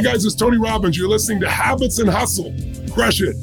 Hi, guys, it's Tony Robbins. You're listening to Habits and Hustle. Crush it.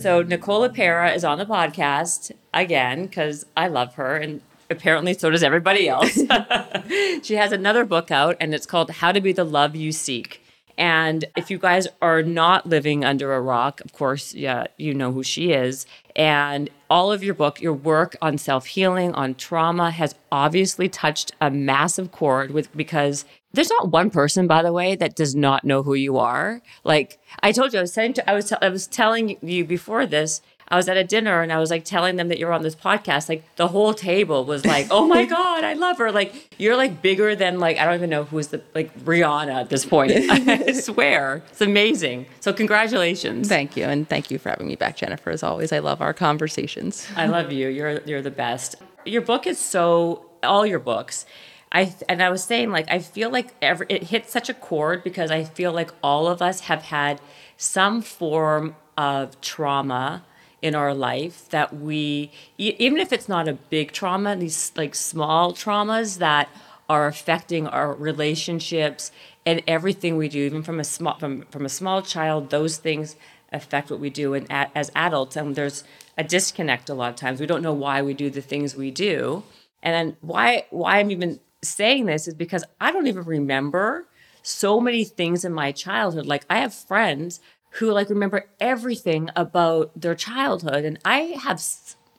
So, Nicole LePera is on the podcast again because I love her and apparently so does everybody else. she has another book out and it's called How to Be the Love You Seek. And if you guys are not living under a rock, of course, yeah, you know who she is. And all of your book, your work on self healing, on trauma, has obviously touched a massive chord with because there's not one person, by the way, that does not know who you are. Like I told you, I was saying, to, I was, t- I was telling you before this I was at a dinner and I was like telling them that you're on this podcast. Like the whole table was like, "Oh my god, I love her!" Like you're like bigger than like I don't even know who's the like Rihanna at this point. I swear, it's amazing. So congratulations. Thank you, and thank you for having me back, Jennifer. As always, I love our conversations. I love you. You're you're the best. Your book is so all your books. I and I was saying like I feel like every, it hits such a chord because I feel like all of us have had some form of trauma in our life that we even if it's not a big trauma these like small traumas that are affecting our relationships and everything we do even from a small from, from a small child those things affect what we do and as adults. And there's a disconnect a lot of times. We don't know why we do the things we do. And then why why i'm even saying this is because i don't even remember so many things in my childhood. Like i have friends who like remember everything about their childhood. And i have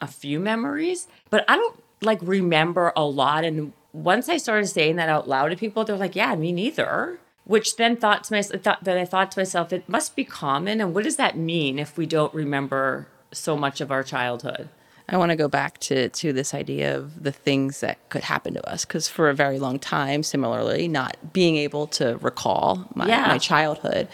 a few memories but i don't like remember a lot. And once i started saying that out loud to people they're like yeah me neither which then thought to myself thought that i thought to myself it must be common. And what does that mean if we don't remember so much of our childhood? I want to go back to to this idea of the things that could happen to us because for a very long time, similarly, not being able to recall my, yeah. my childhood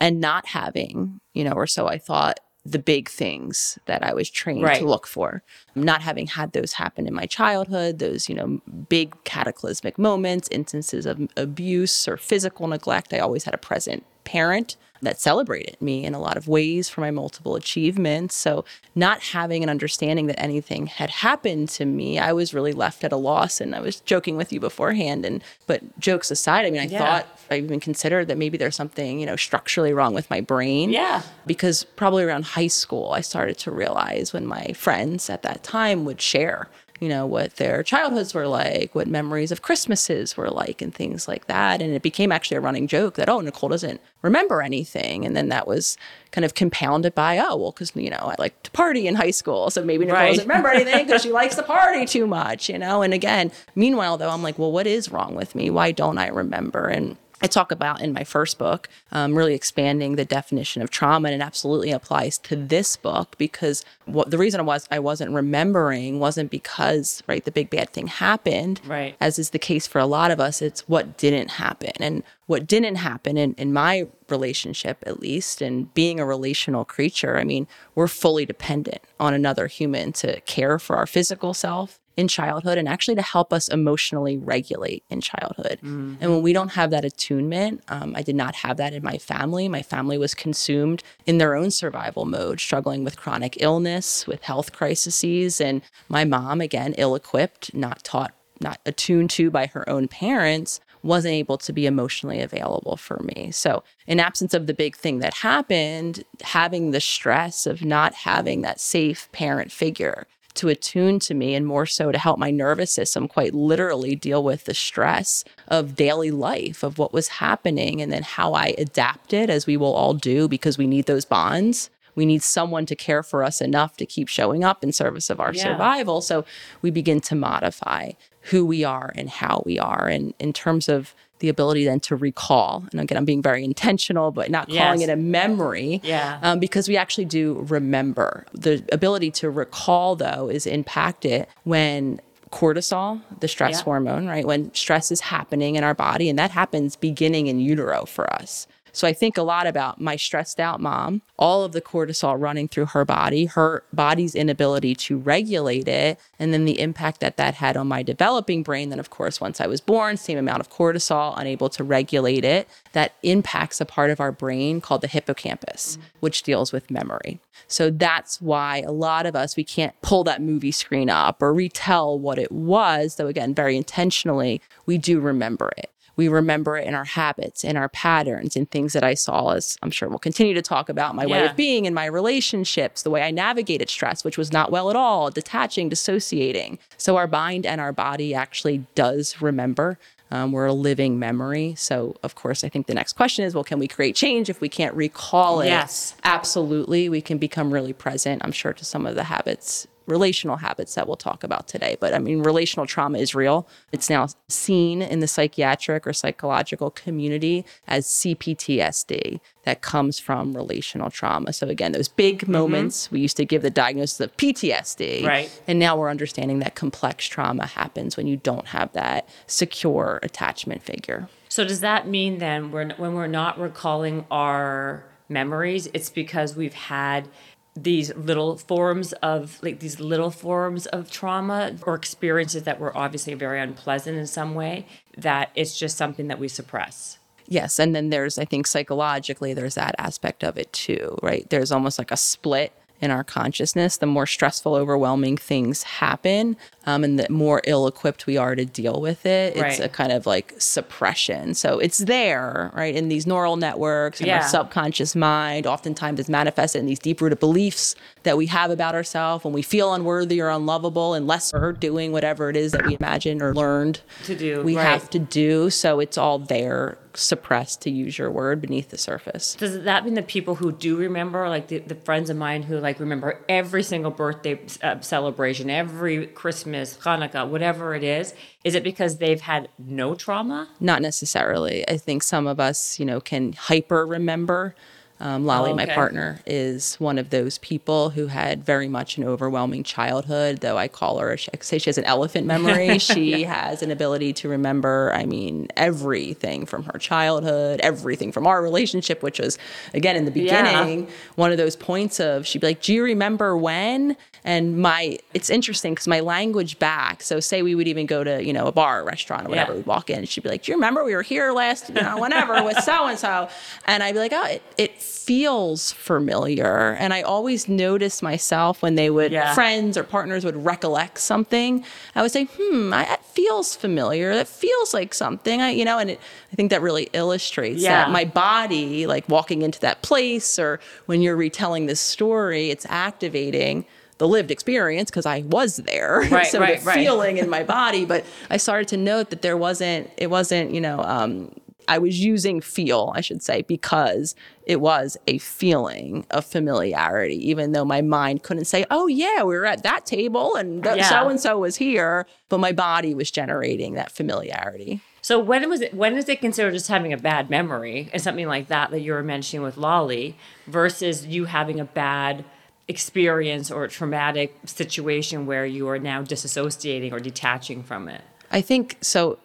and not having, you know, or so I thought the big things that I was trained right. to look for. Not having had those happen in my childhood, those, you know, big cataclysmic moments, instances of abuse or physical neglect, I always had a present parent that celebrated me in a lot of ways for my multiple achievements. So, not having an understanding that anything had happened to me, I was really left at a loss. And I was joking with you beforehand. And, but jokes aside, I mean, I yeah. thought I even considered that maybe there's something, you know, structurally wrong with my brain. Yeah. Because probably around high school, I started to realize when my friends at that time would share you know, what their childhoods were like, what memories of Christmases were like, and things like that. And it became actually a running joke that, oh, Nicole doesn't remember anything. And then that was kind of compounded by, oh, well, because, you know, I like to party in high school. So maybe Nicole right. doesn't remember anything because she likes to party too much, you know? And again, meanwhile, though, I'm like, well, what is wrong with me? Why don't I remember? And I talk about in my first book, um, really expanding the definition of trauma, and it absolutely applies to this book because what the reason I was I wasn't remembering wasn't because right the big bad thing happened, right? As is the case for a lot of us, it's what didn't happen, and what didn't happen in, in my relationship at least, and being a relational creature. I mean, we're fully dependent on another human to care for our physical self in childhood and actually to help us emotionally regulate in childhood. Mm-hmm. And when we don't have that attunement, um, I did not have that in my family. My family was consumed in their own survival mode, struggling with chronic illness, with health crises. And my mom, again, ill equipped, not taught, not attuned to by her own parents, wasn't able to be emotionally available for me. So, in absence of the big thing that happened, having the stress of not having that safe parent figure to attune to me and more so to help my nervous system quite literally deal with the stress of daily life, of what was happening, and then how I adapted, as we will all do because we need those bonds. We need someone to care for us enough to keep showing up in service of our yeah. survival. So we begin to modify who we are and how we are. And in terms of the ability then to recall. And again, I'm being very intentional, but not calling yes. it a memory. Yeah. Um, because we actually do remember. The ability to recall, though, is impacted when cortisol, the stress yeah. hormone, right? When stress is happening in our body, and that happens beginning in utero for us. So I think a lot about my stressed out mom, all of the cortisol running through her body, her body's inability to regulate it, and then the impact that that had on my developing brain. Then, of course, once I was born, same amount of cortisol, unable to regulate it, that impacts a part of our brain called the hippocampus, mm-hmm. which deals with memory. So that's why a lot of us, we can't pull that movie screen up or retell what it was, though, again, very intentionally, we do remember it We remember it in our habits, in our patterns, in things that I saw as I'm sure we'll continue to talk about my way of being in my relationships, the way I navigated stress, which was not well at all, detaching, dissociating. So our mind and our body actually does remember. Um, we're a living memory. So, of course, I think the next question is well, can we create change if we can't recall it? Yes. Absolutely. We can become really present, I'm sure, to some of the habits, relational habits that we'll talk about today. But I mean, relational trauma is real. It's now seen in the psychiatric or psychological community as CPTSD that comes from relational trauma. So, again, those big mm-hmm. moments, we used to give the diagnosis of PTSD. Right. And now we're understanding that complex trauma happens when you don't have that secure attachment figure. So does that mean then we're, when we're not recalling our memories, it's because we've had these little forms of like these little forms of trauma or experiences that were obviously very unpleasant in some way that it's just something that we suppress. Yes, and then there's I think psychologically there's that aspect of it too, right? There's almost like a split in our consciousness. The more stressful, overwhelming things happen, um, and the more ill-equipped we are to deal with it, it's Right. a kind of like suppression. So it's there, right, in these neural networks, in Yeah. our subconscious mind. Oftentimes, it's manifested in these deep-rooted beliefs that we have about ourselves when we feel unworthy or unlovable, unless we're doing whatever it is that we imagine or learned To do, We right. have to do. So it's all there, suppressed, to use your word, beneath the surface. Does that mean that people who do remember, like the, the friends of mine who like remember every single birthday uh, celebration, every Christmas, Hanukkah, whatever it is, is it because they've had no trauma? Not necessarily. I think some of us, you know, can hyper remember. Um, Lolly, Oh, my partner, is one of those people who had very much an overwhelming childhood, though I call her, I say she has an elephant memory. she has an ability to remember, I mean, everything from her childhood, everything from our relationship, which was, again, in the Yeah. beginning, one of those points of she'd be like, Do you remember when? And my, it's interesting because my language back, so say we would even go to, you know, a bar or restaurant or whatever, Yeah. we'd walk in, she'd be like, Do you remember we were here last, you know, whenever with so and so? And I'd be like, Oh, it, it feels familiar. And I always noticed myself when they would, Yeah. friends or partners would recollect something, I would say, Hmm, I, that feels familiar. That feels like something, I, you know, and it, I think that really illustrates Yeah. that my body, like walking into that place or when you're retelling this story, it's activating the lived experience because I was there. Right, so right, the right. feeling in my body. But I started to note that there wasn't, it wasn't, you know, um, I was using feel, I should say, because it was a feeling of familiarity, even though my mind couldn't say, oh, yeah, we were at that table and so and so was here. But my body was generating that familiarity. So when was it? When is it considered just having a bad memory and something like that that you were mentioning with Lolly versus you having a bad experience or a traumatic situation where you are now disassociating or detaching from it? I think so.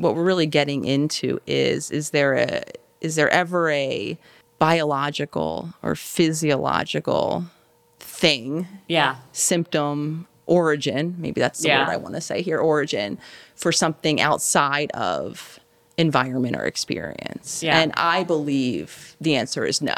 What we're really getting into is is there a is there ever a biological or physiological thing Yeah. symptom origin maybe that's the Yeah. word I want to say here origin for something outside of environment or experience Yeah. and I believe the answer is no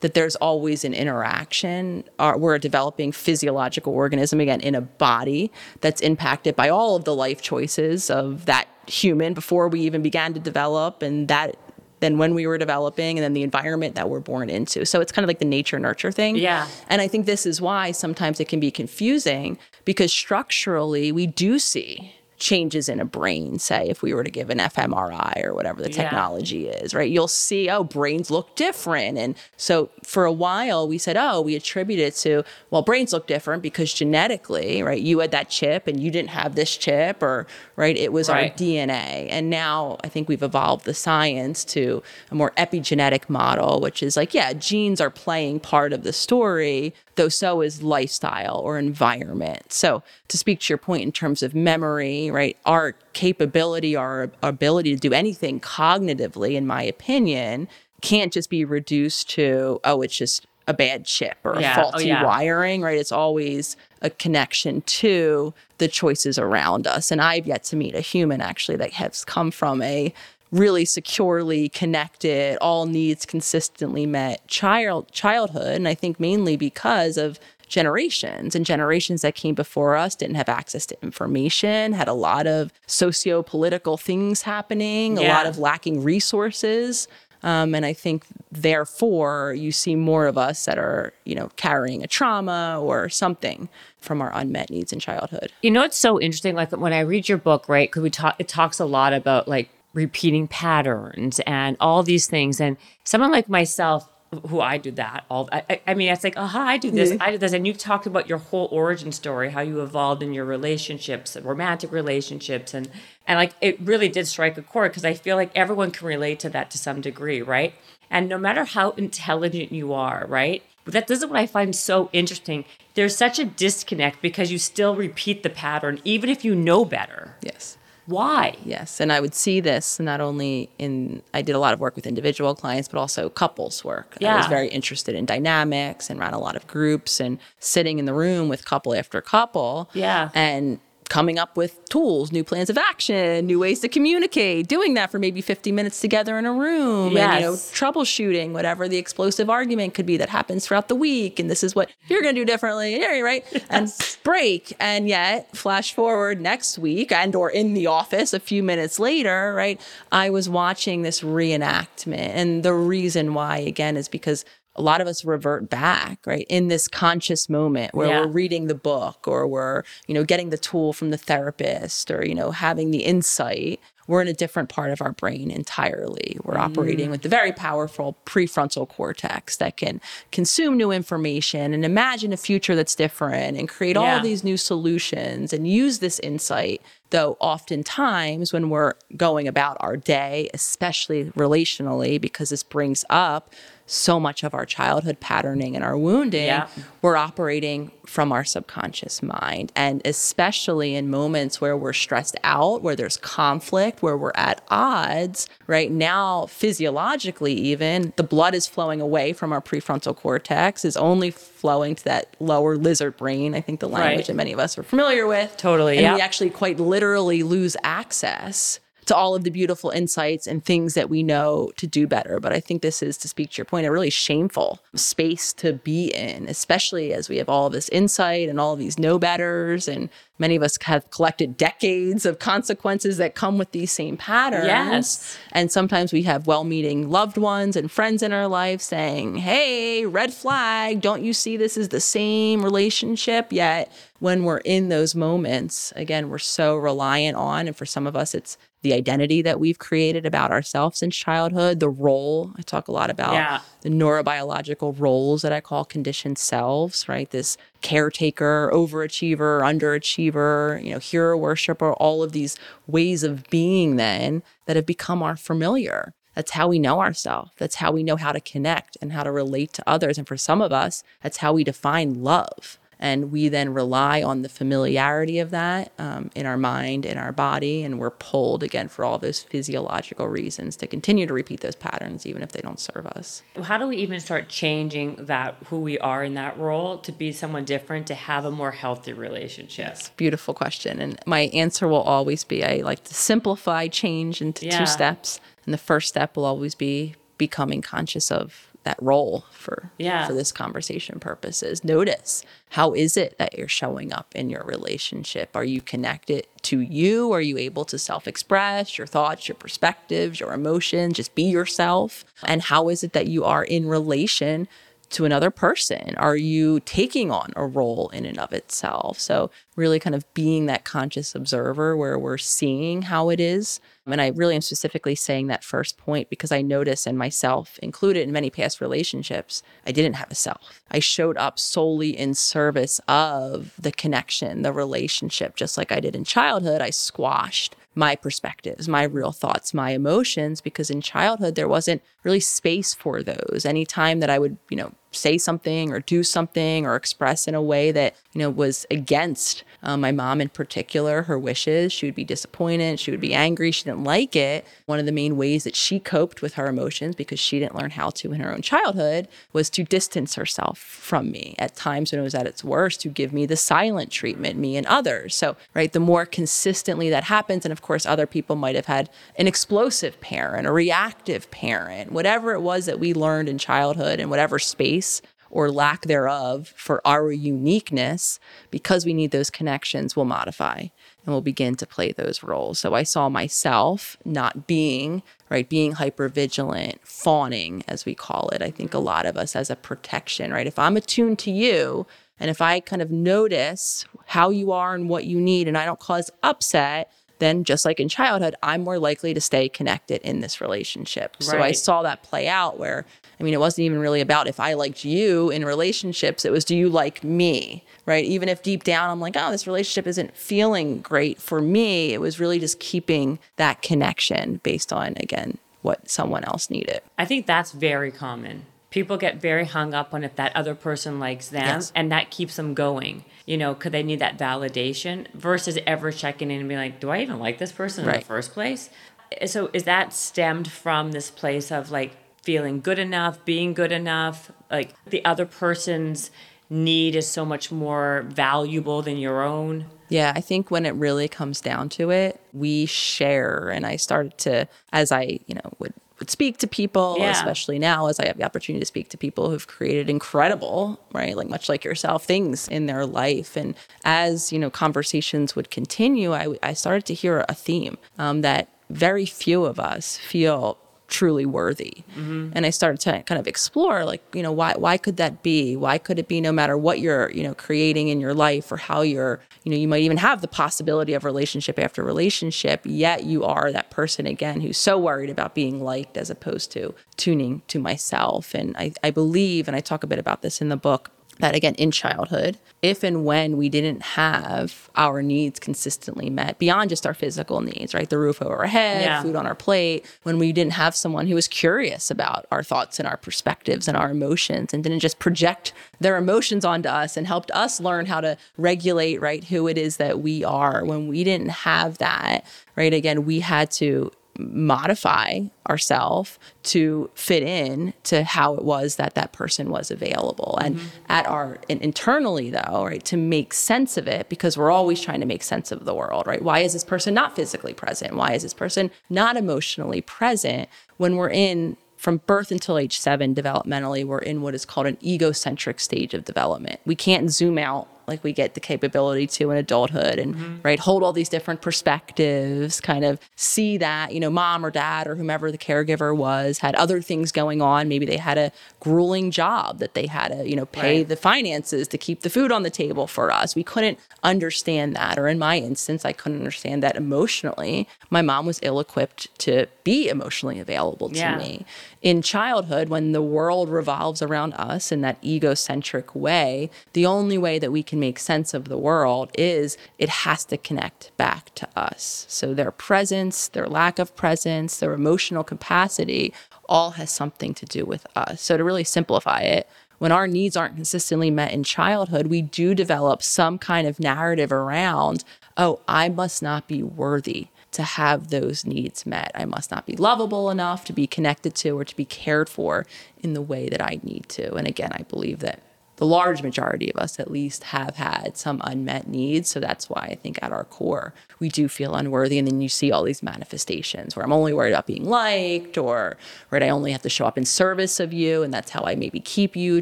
that there's always an interaction uh, we're a developing physiological organism again in a body that's impacted by all of the life choices of that human before we even began to develop and that then when we were developing and then the environment that we're born into so it's kind of like the nature nurture thing Yeah. and I think this is why sometimes it can be confusing because structurally we do see changes in a brain, say if we were to give an fMRI or whatever the Yeah. technology is, right? You'll see, oh, brains look different. And so for a while we said, oh, we attribute it to, well, brains look different because genetically, right? You had that chip and you didn't have this chip or, right? It was our DNA. And now I think we've evolved the science to a more epigenetic model, which is like, yeah, genes are playing part of the story, though so is lifestyle or environment. So to speak to your point in terms of memory, right, our capability, our ability to do anything cognitively, in my opinion, can't just be reduced to, oh, it's just a bad chip or Yeah. a Oh, faulty yeah. wiring, right? It's always a connection to the choices around us. And I've yet to meet a human actually that has come from a really securely connected, all needs consistently met child childhood. And I think mainly because of generations and generations that came before us didn't have access to information, had a lot of socio political things happening, a lot of lacking resources. Um, and I think therefore you see more of us that are, you know, carrying a trauma or something from our unmet needs in childhood. You know, it's so interesting. Like when I read your book, right? Because we talk, it talks a lot about like repeating patterns and all these things. And someone like myself, who I do that all. I, I- mean, it's like, aha, I do this, I do this, and you talked about your whole origin story, how you evolved in your relationships, romantic relationships, and and like it really did strike a chord because I feel like everyone can relate to that to some degree, right? And no matter how intelligent you are, right? But that this is what I find so interesting. There's such a disconnect because you still repeat the pattern, even if you know better. Yes. Why? Yes, and I would see this not only in I did a lot of work with individual clients, but also couples work. Yeah. I was very interested in dynamics and ran a lot of groups and sitting in the room with couple after couple. Yeah. and coming up with tools, new plans of action, new ways to communicate. Doing that for maybe 50 minutes together in a room, and you know, troubleshooting whatever the explosive argument could be that happens throughout the week. And this is what you're going to do differently, yeah, right? And break. And yet, flash forward next week, and or in the office a few minutes later, right? I was watching this reenactment, and the reason why again is because. A lot of us revert back, right, in this conscious moment where Yeah. we're reading the book or we're, you know, getting the tool from the therapist or, you know, having the insight we're in a different part of our brain entirely. We're operating mm. with the very powerful prefrontal cortex that can consume new information and imagine a future that's different and create all these new solutions and use this insight. Though, oftentimes, when we're going about our day, especially relationally, because this brings up so much of our childhood patterning and our wounding, Yeah. we're operating from our subconscious mind. And especially in moments where we're stressed out, where there's conflict, where we're at odds, right now, physiologically, even the blood is flowing away from our prefrontal cortex, is only flowing to that lower lizard brain. I think the language Right. that many of us are familiar with. Totally, And yeah. we actually quite literally lose access to all of the beautiful insights and things that we know to do better. But I think this is, to speak to your point, a really shameful space to be in, especially as we have all this insight and all of these know betters. And many of us have collected decades of consequences that come with these same patterns. Yes. And sometimes we have well meaning loved ones and friends in our life saying, Hey, red flag, don't you see this is the same relationship? Yet when we're in those moments, again, we're so reliant on, and for some of us, it's the identity that we've created about ourselves since childhood, the role. I talk a lot about Yeah. the neurobiological roles that I call conditioned selves, right? This caretaker, overachiever, underachiever, you know, hero worshiper, all of these ways of being then that have become our familiar. That's how we know ourselves. That's how we know how to connect and how to relate to others. And for some of us, that's how we define love. And we then rely on the familiarity of that um, in our mind, in our body, and we're pulled again for all those physiological reasons to continue to repeat those patterns, even if they don't serve us. How do we even start changing that who we are in that role to be someone different to have a more healthy relationship? Beautiful question. And my answer will always be I like to simplify change into Yeah. two steps. And the first step will always be becoming conscious of that role for Yeah. for this conversation purposes. Notice how is it that you're showing up in your relationship? Are you connected to you? Are you able to self-express your thoughts, your perspectives, your emotions, just be yourself? And how is it that you are in relation to another person? Are you taking on a role in and of itself? So, really kind of being that conscious observer where we're seeing how it is. And I really am specifically saying that first point because I notice in myself, included in many past relationships, I didn't have a self. I showed up solely in service of the connection, the relationship, just like I did in childhood. I squashed my perspectives, my real thoughts, my emotions, because in childhood there wasn't really space for those. Anytime that I would, you know, say something or do something or express in a way that, you know, was against um, my mom in particular, her wishes, she would be disappointed, she would be angry, she didn't like it. One of the main ways that she coped with her emotions, because she didn't learn how to in her own childhood, was to distance herself from me at times when it was at its worst, to give me the silent treatment, me and others. So, right, the more consistently that happens, and of course, other people might have had an explosive parent, a reactive parent, whatever it was that we learned in childhood and whatever space or lack thereof for our uniqueness, because we need those connections, will modify and will begin to play those roles. So I saw myself not being, right, being hyper vigilant, fawning, as we call it. I think a mm-hmm. lot of us as a protection, right? If I'm attuned to you, and if I kind of notice how you are and what you need, and I don't cause upset, then just like in childhood, I'm more likely to stay connected in this relationship. So I saw that play out where, I mean, it wasn't even really about if I liked you in relationships, it was do you like me, right? Even if deep down I'm like, oh, this relationship isn't feeling great for me, it was really just keeping that connection based on, again, what someone else needed. I think that's very common. People get very hung up on if that other person likes them, Yes. and that keeps them going. You know, because they need that validation versus ever checking in and being like, "Do I even like this person in the first place?" Eh, so, is that stemmed from this place of like feeling good enough, being good enough, like the other person's need is so much more valuable than your own? Yeah, I think when it really comes down to it, we share. And I started to, as I, you know, would speak to people, Yeah. especially now as I have the opportunity to speak to people who've created incredible, right? Like much like yourself, things in their life. And as, you know, conversations would continue, I, I started to hear a theme um, that very few of us feel truly worthy. Mm-hmm. And I started to kind of explore like, you know, why why could that be? Why could it be no matter what you're, you know, creating in your life or how you're, you know, you might even have the possibility of relationship after relationship, yet you are that person again who's so worried about being liked as opposed to tuning to myself. And I, I believe, and I talk a bit about this in the book, that again in childhood if and when we didn't have our needs consistently met beyond just our physical needs right the roof over our head Yeah. food on our plate when we didn't have someone who was curious about our thoughts and our perspectives and our emotions and didn't just project their emotions onto us and helped us learn how to regulate right who it is that we are when we didn't have that right again we had to modify ourselves to fit in to how it was that that person was available. And mm-hmm. at our and internally though right to make sense of it because we're always trying to make sense of the world right? Why is this person not physically present? Why is this person not emotionally present? When we're in from birth until age seven developmentally we're in what is called an egocentric stage of development. We can't zoom out like we get the capability to in adulthood and mm-hmm. right hold all these different perspectives kind of see that you know mom or dad or whomever the caregiver was had other things going on. Maybe they had a grueling job that they had to you know pay Right. the finances to keep the food on the table for us. We couldn't understand that or in my instance i couldn't understand that emotionally. My mom was ill equipped to be emotionally available to Yeah. me. In childhood when the world revolves around us in that egocentric way the only way that we can make sense of the world is it has to connect back to us. So their presence their lack of presence their emotional capacity all has something to do with us. So to really simplify it when our needs aren't consistently met in childhood, we do develop some kind of narrative around, oh, I must not be worthy to have those needs met. I must not be lovable enough to be connected to or to be cared for in the way that I need to. And again, I believe that the large majority of us at least have had some unmet needs. So that's why I think at our core, we do feel unworthy. And then you see all these manifestations where I'm only worried about being liked or right, I only have to show up in service of you. And that's how I maybe keep you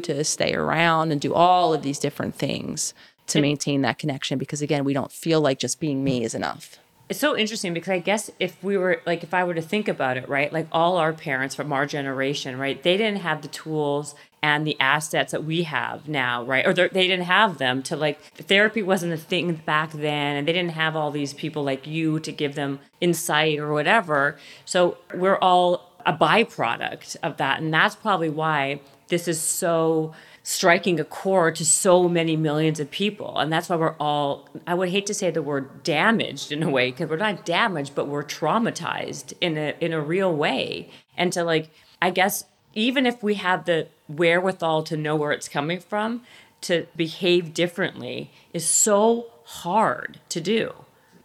to stay around and do all of these different things to maintain that connection. Because again, we don't feel like just being me is enough. It's so interesting because I guess if we were like, if I were to think about it, right, like all our parents from our generation, right, they didn't have the tools and the assets that we have now, right, or they're- didn't have them to like therapy wasn't a thing back then, and they didn't have all these people like you to give them insight or whatever. So we're all a byproduct of that, and that's probably why this is so striking a chord to so many millions of people. And that's why we're all i would hate to say the word damaged in a way because we're not damaged but we're traumatized in a in a real way. And to like i guess even if we have the wherewithal to know where it's coming from to behave differently is so hard to do.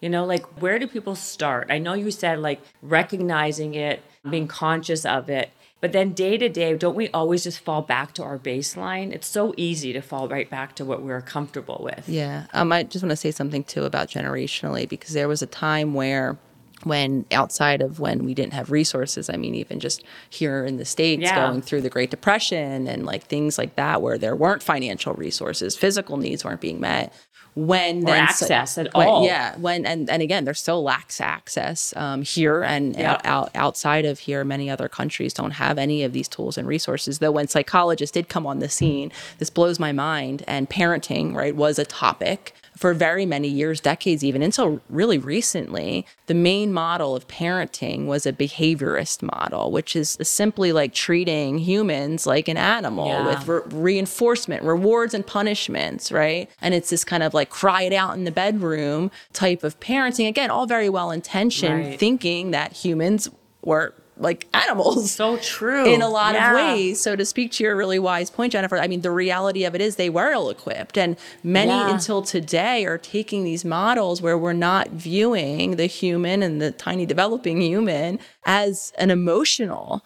You know, like where do people start? I know you said like recognizing it, being conscious of it, but then day to day, don't we always just fall back to our baseline? It's so easy to fall right back to what we're comfortable with. Yeah. Um, I just want to say something too about generationally because there was a time where when outside of when we didn't have resources i mean even just here in the states Yeah. going through the great depression and like things like that where there weren't financial resources physical needs weren't being met when Or then so- access at when- all. yeah when and, and again there's still lacks access um, here and Yeah. out, out, outside of here many other countries don't have any of these tools and resources though when psychologists did come on the scene this blows my mind and parenting right was a topic for very many years, decades even, until really recently, the main model of parenting was a behaviorist model, which is simply like treating humans like an animal Yeah. with re- reinforcement, rewards, and punishments, right? And it's this kind of like cry it out in the bedroom type of parenting. Again, all very well intentioned, Right. thinking that humans were like animals So true. in a lot Yeah. of ways. So to speak to your really wise point, Jennifer, I mean, the reality of it is they were ill equipped. And many Yeah. until today are taking these models where we're not viewing the human and the tiny developing human as an emotional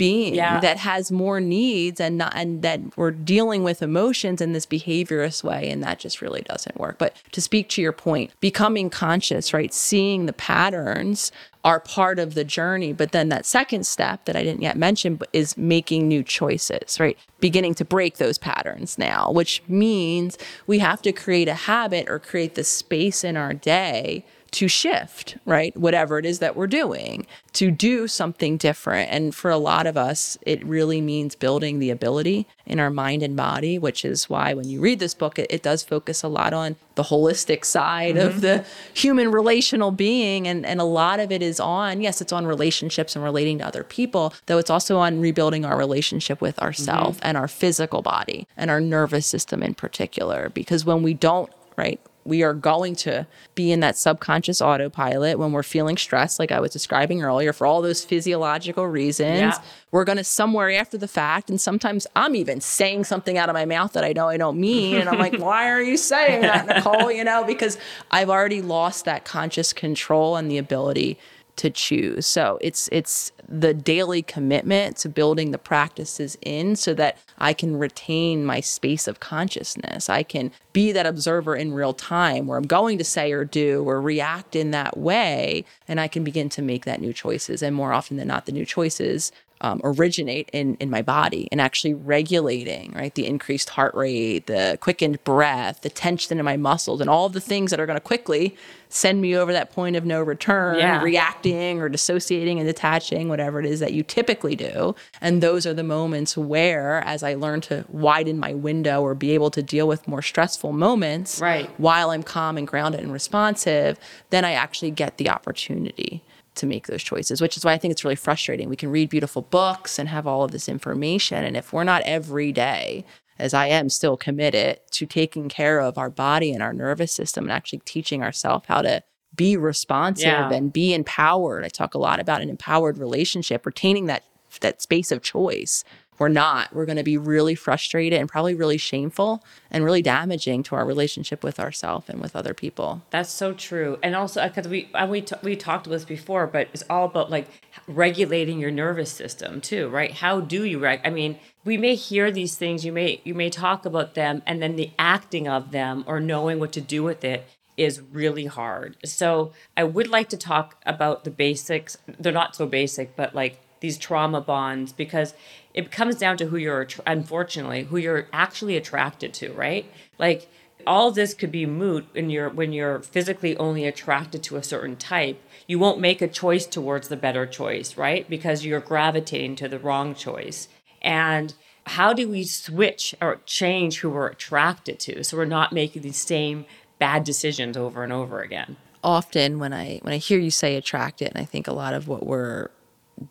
being Yeah. that has more needs and not and that we're dealing with emotions in this behaviorist way and that just really doesn't work. But to speak to your point becoming conscious right? Seeing the patterns are part of the journey but then that second step that i didn't yet mention is making new choices right? Beginning to break those patterns now which means we have to create a habit or create the space in our day to shift, right? Whatever it is that we're doing, to do something different. And for a lot of us, it really means building the ability in our mind and body, which is why when you read this book, it, it does focus a lot on the holistic side of mm-hmm. the human relational being. And, and a lot of it is on, yes, it's on relationships and relating to other people, though it's also on rebuilding our relationship with ourselves mm-hmm. and our physical body and our nervous system in particular. Because when we don't, right, we are going to be in that subconscious autopilot when we're feeling stressed, like I was describing earlier, for all those physiological reasons. Yeah. We're going to somewhere after the fact. And sometimes I'm even saying something out of my mouth that I know I don't mean. And I'm like, why are you saying that, Nicole? You know, because I've already lost that conscious control and the ability to choose. So it's it's the daily commitment to building the practices in so that I can retain my space of consciousness. I can be that observer in real time where I'm going to say or do or react in that way and I can begin to make that new choices and more often than not the new choices um, originate in in my body and actually regulating right the increased heart rate the quickened breath the tension in my muscles and all the things that are going to quickly send me over that point of no return Yeah. reacting or dissociating and detaching whatever it is that you typically do and those are the moments where as i learn to widen my window or be able to deal with more stressful moments Right. while i'm calm and grounded and responsive then i actually get the opportunity to make those choices, which is why I think it's really frustrating. We can read beautiful books and have all of this information. And if we're not every day, as I am still committed to taking care of our body and our nervous system and actually teaching ourselves how to be responsive Yeah. and be empowered. I talk a lot about an empowered relationship, retaining that that space of choice. We're not. We're going to be really frustrated and probably really shameful and really damaging to our relationship with ourselves and with other people. That's so true, and also uh, because we and we t- we talked about this before, but it's all about like regulating your nervous system too, right? How do you reg? I mean, we may hear these things, you may you may talk about them, and then the acting of them or knowing what to do with it is really hard. So I would like to talk about the basics. They're not so basic, but like these trauma bonds because it comes down to who you're unfortunately who you're actually attracted to, right? Like all this could be moot when you're when you're physically only attracted to a certain type. You won't make a choice towards the better choice, right? Because you're gravitating to the wrong choice. And how do we switch or change who we're attracted to so we're not making these same bad decisions over and over again? often when I when I hear you say attracted, and I think a lot of what we're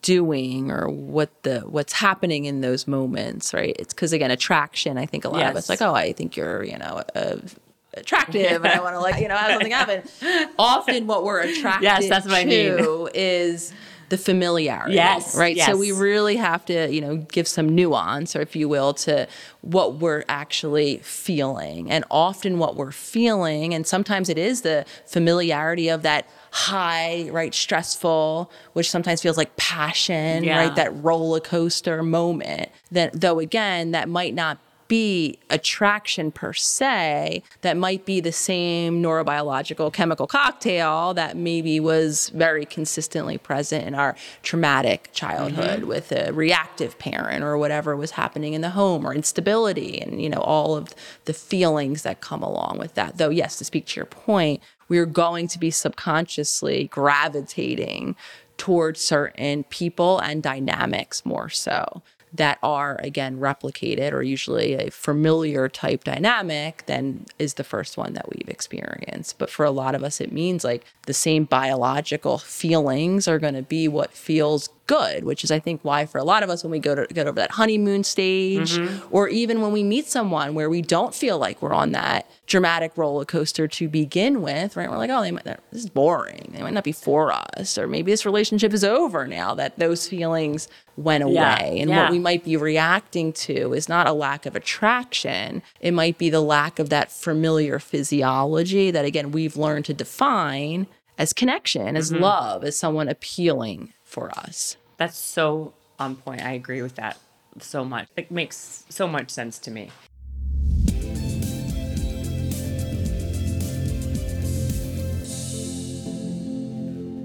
doing or what the what's happening in those moments, right? It's because again, attraction. I think a lot of us like, oh, I think you're, you know, uh, attractive, and I want to like, you know, have something happen. Often, what we're attracted Yes, that's what I mean. to is the familiarity. Yes, Right. So we really have to, you know, give some nuance, or if you will, to what we're actually feeling. And often what we're feeling, and sometimes it is the familiarity of that high, right, stressful, which sometimes feels like passion, Yeah. right, that roller coaster moment. That though again, that might not be attraction per se, that might be the same neurobiological chemical cocktail that maybe was very consistently present in our traumatic childhood Mm-hmm. with a reactive parent or whatever was happening in the home or instability and you know all of the feelings that come along with that. Though yes, to speak to your point, we're going to be subconsciously gravitating towards certain people and dynamics more so that are again replicated or usually a familiar type dynamic then is the first one that we've experienced. But for a lot of us it means like the same biological feelings are going to be what feels good which is i think why for a lot of us when we go to get over that honeymoon stage or even when we meet someone where we don't feel like we're on that dramatic roller coaster to begin with right we're like oh they might, this is boring they might not be for us or maybe this relationship is over now that those feelings went away Yeah, and yeah. what we might be reacting to is not a lack of attraction. It might be the lack of that familiar physiology that, again, we've learned to define as connection, as Mm-hmm. love, as someone appealing for us. That's so on point. I agree with that so much. It makes so much sense to me.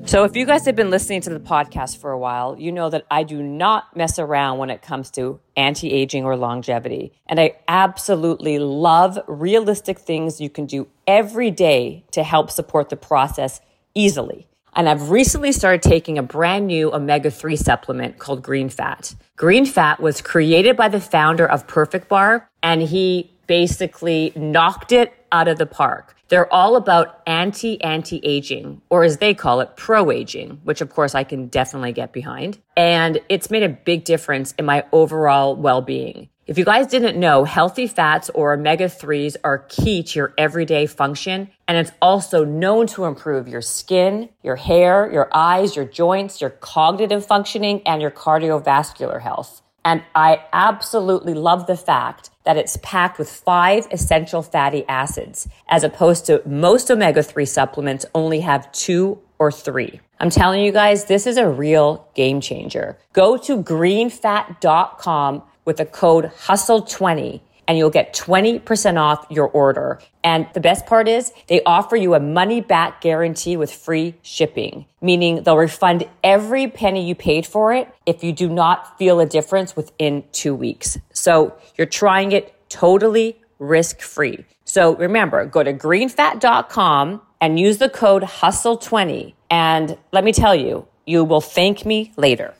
So, if you guys have been listening to the podcast for a while, you know that I do not mess around when it comes to anti aging or longevity. And I absolutely love realistic things you can do every day to help support the process easily. And I've recently started taking a brand new omega 3 supplement called Green Fat. Green Fat was created by the founder of Perfect Bar, and he basically knocked it out of the park. They're all about anti anti aging, or as they call it, pro aging, which of course I can definitely get behind. And it's made a big difference in my overall well being. If you guys didn't know, healthy fats or omega 3s are key to your everyday function. And it's also known to improve your skin, your hair, your eyes, your joints, your cognitive functioning, and your cardiovascular health. And I absolutely love the fact that it's packed with five essential fatty acids, as opposed to most omega 3 supplements only have two or three. I'm telling you guys, this is a real game changer. Go to greenfat.com with the code HUSTLE20 and you'll get 20% off your order. And the best part is they offer you a money back guarantee with free shipping, meaning they'll refund every penny you paid for it if you do not feel a difference within two weeks. So you're trying it totally risk free. So remember, go to greenfat.com and use the code HUSTLE20. And let me tell you, you will thank me later.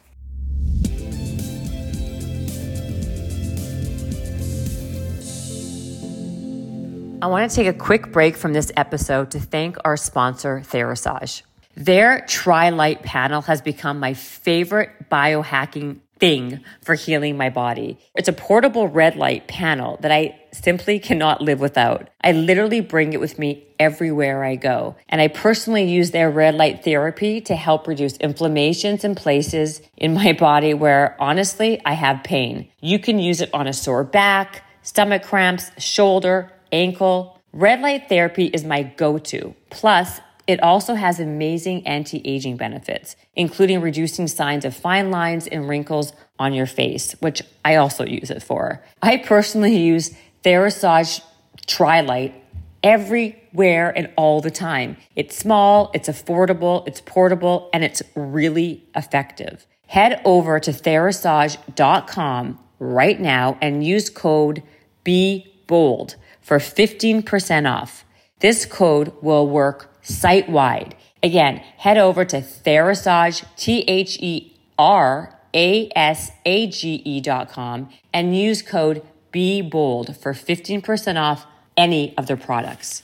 I want to take a quick break from this episode to thank our sponsor, Therasage. Their Tri-Light panel has become my favorite biohacking thing for healing my body. It's a portable red light panel that I simply cannot live without. I literally bring it with me everywhere I go. And I personally use their red light therapy to help reduce inflammations in places in my body where honestly I have pain. You can use it on a sore back, stomach cramps, shoulder, ankle. Red light therapy is my go to. Plus, it also has amazing anti aging benefits, including reducing signs of fine lines and wrinkles on your face, which I also use it for. I personally use Therasage Trilight everywhere and all the time. It's small, it's affordable, it's portable, and it's really effective. Head over to therasage.com right now and use code BEBOLD for 15% off. This code will work site wide. Again, head over to Therasage, T H E R A S A G E dot com and use code Be Bold for 15% off any of their products.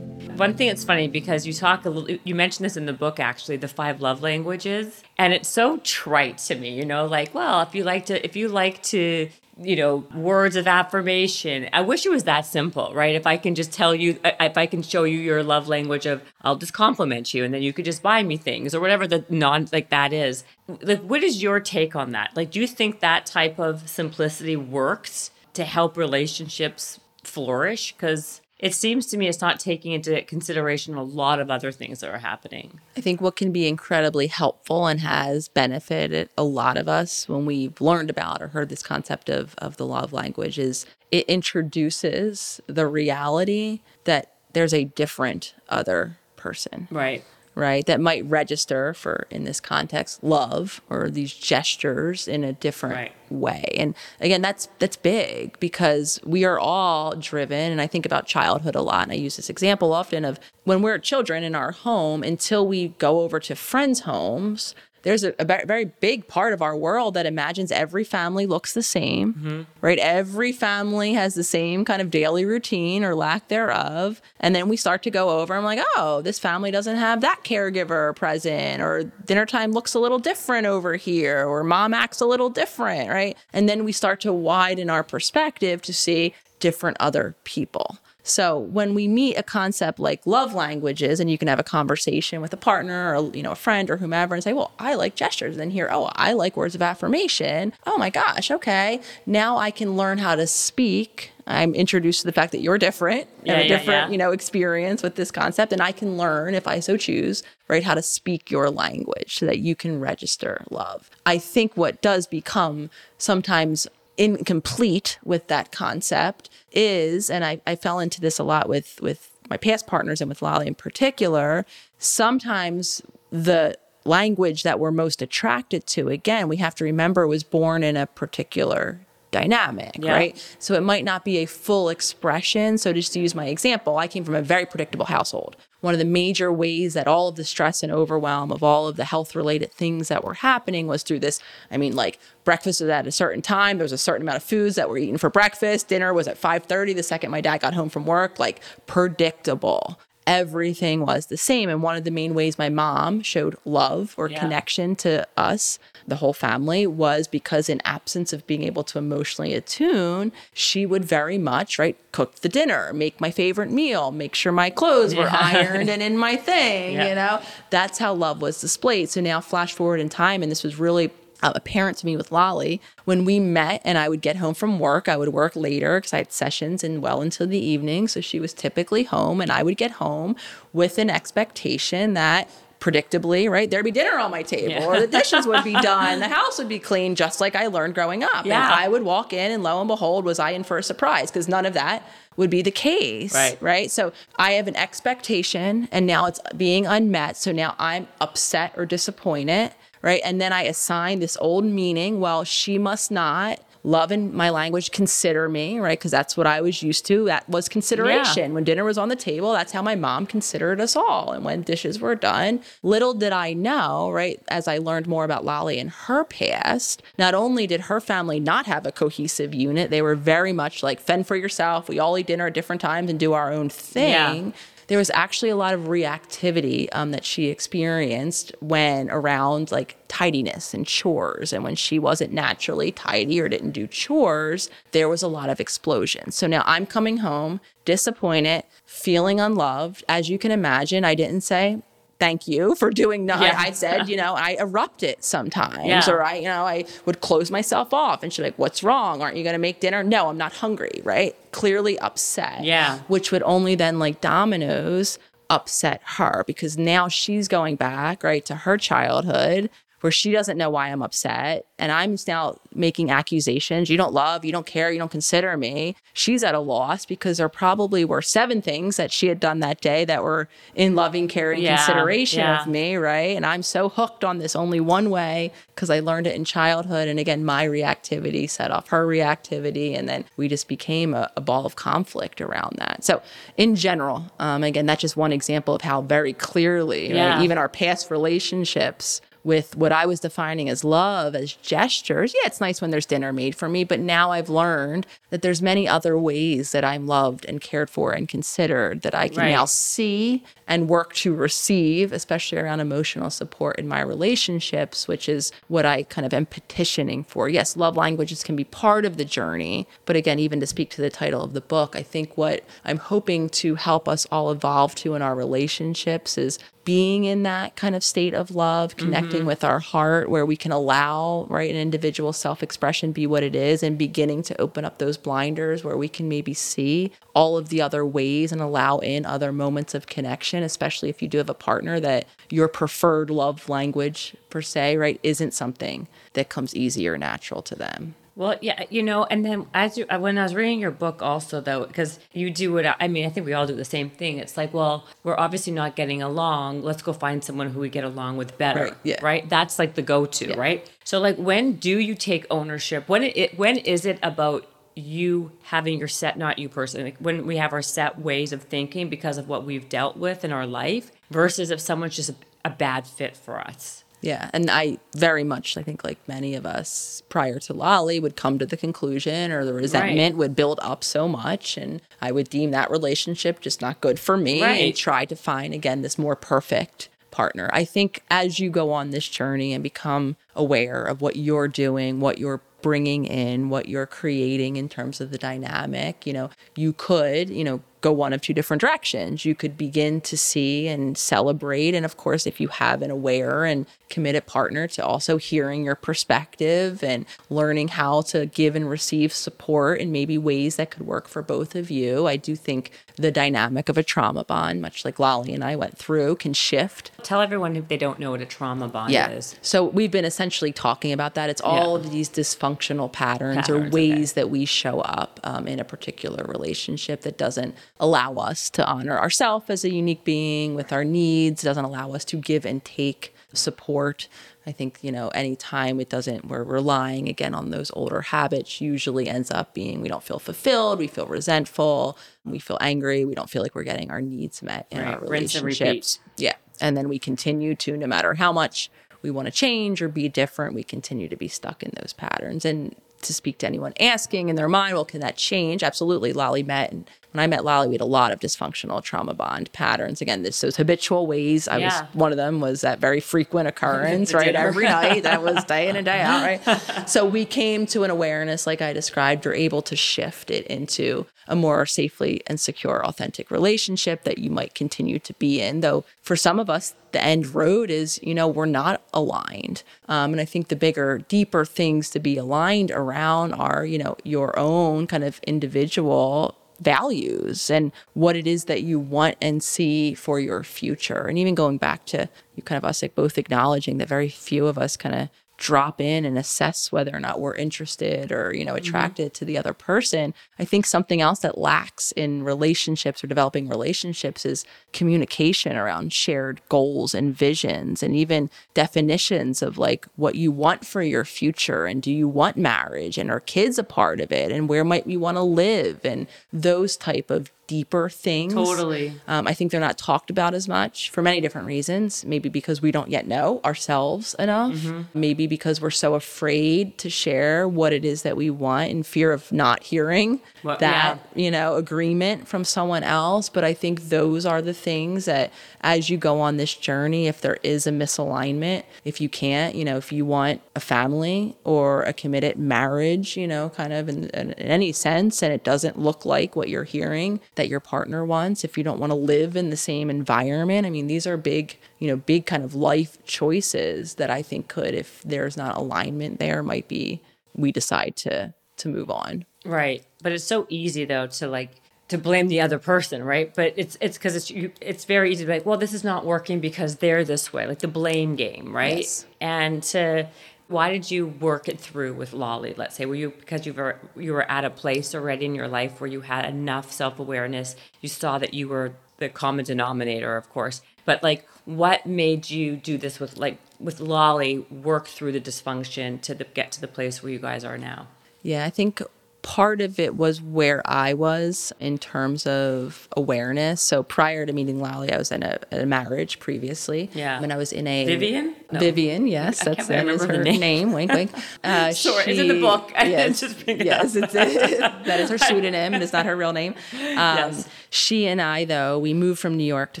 One thing that's funny because you talk a little, you mentioned this in the book actually, the five love languages, and it's so trite to me, you know, like, well, if you like to, if you like to, you know, words of affirmation, I wish it was that simple, right? If I can just tell you, uh, if I can show you your love language of, I'll just compliment you, and then you could just buy me things or whatever the non like that is. Like, what is your take on that? Like, do you think that type of simplicity works to help relationships flourish? Because it seems to me it's not taking into consideration a lot of other things that are happening. I think what can be incredibly helpful and has benefited a lot of us when we've learned about or heard this concept of, of the love language is it introduces the reality that there's a different other person. Right. Right. That might register for, in this context, love or these gestures in a different Right. way. And again, that's that's big because we are all driven. And I think about childhood a lot. And I use this example often of when we're children in our home until we go over to friends' homes. There's a, a very big part of our world that imagines every family looks the same, mm-hmm. right? Every family has the same kind of daily routine or lack thereof. And then we start to go over I'm like, oh, this family doesn't have that caregiver present, or dinner time looks a little different over here, or mom acts a little different, right? And then we start to widen our perspective to see different other people. So when we meet a concept like love languages, and you can have a conversation with a partner or you know a friend or whomever, and say, "Well, I like gestures," and hear, "Oh, I like words of affirmation." Oh my gosh, okay. Now I can learn how to speak. I'm introduced to the fact that you're different, Yeah, have a yeah, different yeah. you know experience with this concept, and I can learn if I so choose, right, how to speak your language so that you can register love. I think what does become sometimes incomplete with that concept is, and I, I fell into this a lot with with my past partners and with Lolly in particular, sometimes the language that we're most attracted to, again, we have to remember was born in a particular dynamic, Yeah. right? So it might not be a full expression. So just to use my example, I came from a very predictable household. One of the major ways that all of the stress and overwhelm of all of the health related things that were happening was through this. I mean, like breakfast was at a certain time. There was a certain amount of foods that were eaten for breakfast. Dinner was at 5:30 the second my dad got home from work, like predictable. Everything was the same. And one of the main ways my mom showed love or Yeah. connection to us, the whole family, was because in absence of being able to emotionally attune, she would very much, right, cook the dinner, make my favorite meal, make sure my clothes were Yeah. ironed and in my thing, Yeah. you know? That's how love was displayed. So now flash forward in time, and this was really uh, apparent to me with Lolly. When we met and I would get home from work, I would work later because I had sessions and well into the evening. So she was typically home, and I would get home with an expectation that predictably, right, there'd be dinner on my table Yeah. or the dishes would be done, the house would be clean, just like I learned growing up. Yeah. And I would walk in, and lo and behold, was I in for a surprise because none of that would be the case. Right. Right. So I have an expectation and now it's being unmet. So now I'm upset or disappointed. Right. And then I assign this old meaning. Well, she must not love in my language consider me. Right. Because that's what I was used to. That was consideration. When dinner was on the table, that's how my mom considered us all. And when dishes were done, little did I know, right, as I learned more about Lolly and her past, not only did her family not have a cohesive unit, they were very much like fend for yourself. We all eat dinner at different times and do our own thing. Yeah. There was actually a lot of reactivity um, that she experienced when around like tidiness and chores. And when she wasn't naturally tidy or didn't do chores, there was a lot of explosion. So now I'm coming home disappointed, feeling unloved. As you can imagine, I didn't say, Thank you for doing nothing. Yeah. I said, you know, I erupted sometimes, Yeah. or I, you know, I would close myself off. And she's like, "What's wrong? Aren't you going to make dinner?" No, I'm not hungry. Right? Clearly upset Yeah. which would only then like dominoes upset her because now she's going back right to her childhood where she doesn't know why I'm upset and I'm now making accusations. You don't love you don't care you don't consider me. She's at a loss because there probably were seven things that she had done that day that were in loving caring Yeah, consideration yeah. of me right? And I'm so hooked on this only one way because I learned it in childhood and again my reactivity set off her reactivity and then we just became a, a ball of conflict around that. So in general um, again that's just one example of how very clearly right, even our past relationships with what I was defining as love, as gestures. Yeah, it's nice when there's dinner made for me, but now I've learned that there's many other ways that I'm loved and cared for and considered that I can Right. now see and work to receive, especially around emotional support in my relationships, which is what I kind of am petitioning for. Yes, love languages can be part of the journey, but again, even to speak to the title of the book, I think what I'm hoping to help us all evolve to in our relationships is being in that kind of state of love, connecting Mm-hmm. with our heart, where we can allow, right, an individual self expression be what it is and beginning to open up those blinders where we can maybe see all of the other ways and allow in other moments of connection, especially if you do have a partner that your preferred love language, per se, right, isn't something that comes easy or natural to them. Well, yeah, you know, and then as you, uh, when I was reading your book, also though, because you do what I mean, I think we all do the same thing. It's like, well, we're obviously not getting along. Let's go find someone who we get along with better, Right, yeah. right? That's like the go-to, right? So, like, when do you take ownership? When it, when is it about you having your set, not you personally? Like when we have our set ways of thinking because of what we've dealt with in our life, versus if someone's just a, a bad fit for us. Yeah, and I very much, I think, like many of us prior to Lolly, would come to the conclusion or the resentment would build up so much, and I would deem that relationship just not good for me and Right. try to find again this more perfect partner. I think as you go on this journey and become aware of what you're doing, what you're bringing in, what you're creating in terms of the dynamic, you know, you could, you know, go one of two different directions. You could begin to see and celebrate. And of course, if you have an aware and committed partner, to also hearing your perspective and learning how to give and receive support in maybe ways that could work for both of you. I do think the dynamic of a trauma bond, much like Lolly and I went through, can shift Tell everyone if they don't know what a trauma bond yeah. is. So we've been essentially talking about that. It's all of these dysfunctional patterns, or Patterns, ways that we show up um, in a particular relationship that doesn't allow us to honor ourselves as a unique being with our needs, doesn't allow us to give and take support. I think, you know, anytime it doesn't, we're relying again on those older habits, usually ends up being we don't feel fulfilled, we feel resentful, we feel angry, we don't feel like we're getting our needs met in our Right, and relationships. Yeah. And then we continue to, no matter how much we want to change or be different, we continue to be stuck in those patterns. And to speak to anyone asking in their mind, well, can that change? Absolutely. Lolly met, and when I met Lolly, we had a lot of dysfunctional trauma bond patterns. Again, this those habitual ways. I Yeah. was one of them was that very frequent occurrence, right? dinner. Every night. That was day in and day out, right? so we came to an awareness, like I described, you're able to shift it into a more safely and secure, authentic relationship that you might continue to be in. Though for some of us, the end road is, you know, we're not aligned. Um, and I think the bigger, deeper things to be aligned around are, you know, your own kind of individual values and what it is that you want and see for your future. And even going back to you kind of us like both acknowledging that very few of us kind of drop in and assess whether or not we're interested or you know mm-hmm. attracted to the other person i think something else that lacks in relationships or developing relationships is communication around shared goals and visions and even definitions of like what you want for your future and do you want marriage and are kids a part of it and where might we want to live and those type of deeper things Totally. um, I think they're not talked about as much for many different reasons. Maybe because we don't yet know ourselves enough. Mm-hmm. Maybe because we're so afraid to share what it is that we want in fear of not hearing Well, that, you know, agreement from someone else. But I think those are the things that as you go on this journey, if there is a misalignment, if you can't, you know, if you want a family or a committed marriage, you know, kind of in, in, in any sense, and it doesn't look like what you're hearing that your partner wants, if you don't want to live in the same environment, I mean, these are big, you know, big kind of life choices that I think could, if there's not alignment there, might be we decide to to move on. Right. But it's so easy though to like to blame the other person, right? But it's it's because it's you, it's very easy to be like, well, this is not working because they're this way, like the blame game, right? Yes. And to why did you work it through with Lolly? Let's say were you because you were you were at a place already in your life where you had enough self awareness, you saw that you were the common denominator, of course. But like, what made you do this with like with Lolly? Work through the dysfunction to the, get to the place where you guys are now. Yeah, I think part of it was where I was in terms of awareness. So prior to meeting Lolly, I was in a, a marriage previously. Yeah. When I was in a Vivian? No. Vivian, yes, I that's that is her name. name. Wink, wink. Uh, Sorry, it's in the book. Yes, just it yes, it's that is her pseudonym. and It's not her real name. Um, Yes. She and I, though, we moved from New York to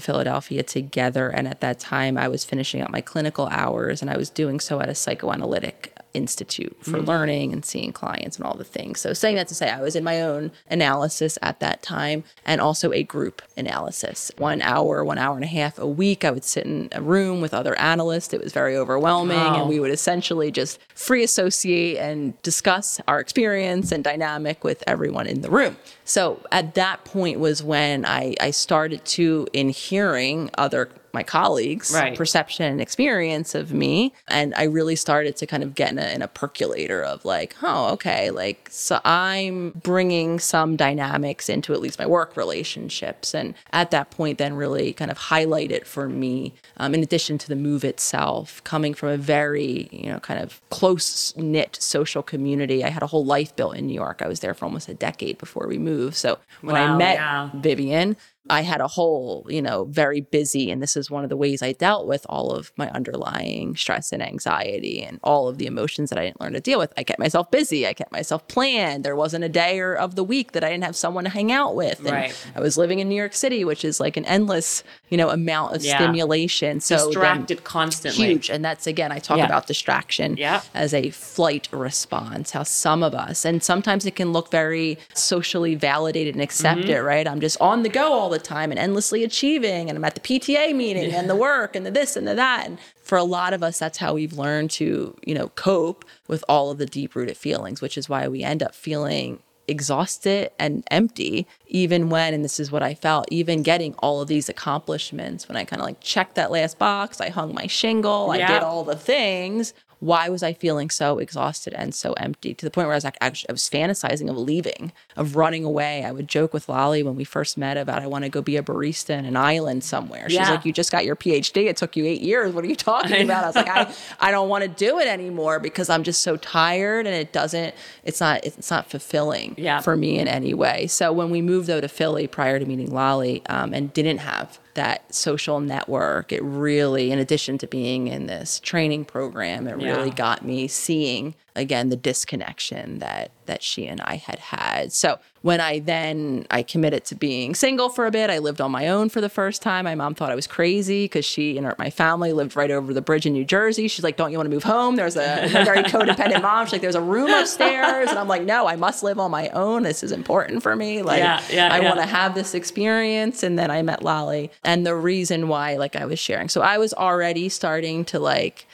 Philadelphia together, and at that time, I was finishing up my clinical hours, and I was doing so at a psychoanalytic institute for mm. learning and seeing clients and all the things. So saying that to say I was in my own analysis at that time and also a group analysis. One hour, one hour and a half a week, I would sit in a room with other analysts. It was very overwhelming Wow. and we would essentially just free associate and discuss our experience and dynamic with everyone in the room. So at that point was when I, I started to, in hearing other my colleagues' Right. perception and experience of me, and I really started to kind of get in a, in a percolator of like, oh, okay, like so I'm bringing some dynamics into at least my work relationships, and at that point, then really kind of highlight it for me. Um, in addition to the move itself, coming from a very you know kind of close knit social community, I had a whole life built in New York. I was there for almost a decade before we moved. So when I met yeah. Vivian, I had a whole, you know, very busy, and this is one of the ways I dealt with all of my underlying stress and anxiety and all of the emotions that I didn't learn to deal with. I kept myself busy. I kept myself planned. There wasn't a day or of the week that I didn't have someone to hang out with. And Right. I was living in New York City, which is like an endless, you know, amount of Yeah. stimulation. So Distracted constantly. huge and that's again i talk Yeah. about distraction Yeah. as a flight response how some of us and sometimes it can look very socially validated and accepted Mm-hmm. right i'm just on the go all the time and endlessly achieving and i'm at the pta meeting and the work and the this and the that. And for a lot of us that's how we've learned to you know cope with all of the deep rooted feelings which is why we end up feeling exhausted and empty even when and this is what i felt even getting all of these accomplishments. When i kind of like checked that last box i hung my shingle i did all the things why was i feeling so exhausted and so empty to the point where i was like actually i was fantasizing of leaving of running away i would joke with lolly when we first met about i want to go be a barista in an island somewhere she's Yeah. like you just got your phd it took you eight years what are you talking about i was like i, I don't want to do it anymore because i'm just so tired and it doesn't it's not it's not fulfilling Yeah. for me in any way. So when we moved though to Philly prior to meeting Lolly um, and didn't have that social network, it really, in addition to being in this training program, it really got me seeing again the disconnection that that she and I had had. So when I then I committed to being single for a bit, I lived on my own for the first time. My mom thought I was crazy because she and her, my family lived right over the bridge in New Jersey. She's like, "Don't you want to move home?" There's a, very codependent mom. She's like, "There's a room upstairs," and I'm like, "No, I must live on my own. This is important for me. Like, Yeah, yeah, I yeah. want to have this experience." And then I met Lolly, and the reason why, like I was sharing, so I was already starting to like.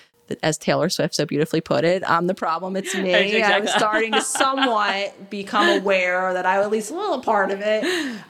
As Taylor Swift so beautifully put it, I'm the problem, it's me. I was starting to somewhat become aware that I was at least a little part of it.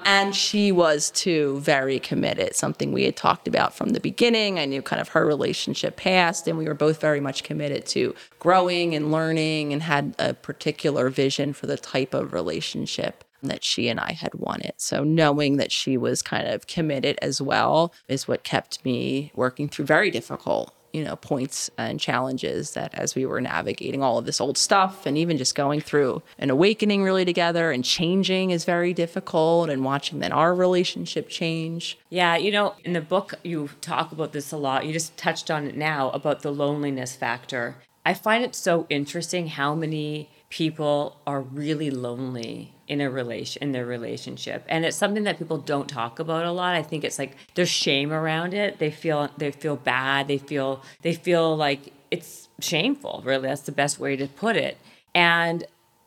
And she was too very committed, something we had talked about from the beginning. I knew kind of her relationship past, and we were both very much committed to growing and learning and had a particular vision for the type of relationship that she and I had wanted. So knowing that she was kind of committed as well is what kept me working through very difficult you know points and challenges that as we were navigating all of this old stuff and even just going through an awakening really together and changing is very difficult and watching then our relationship change Yeah, you know, in the book, you talk about this a lot. You just touched on it now about the loneliness factor. I find it so interesting how many people are really lonely in a relation in their relationship. And it's something that people don't talk about a lot. I think it's like there's shame around it. They feel they feel bad. They feel they feel like it's shameful really. That's the best way to put it. And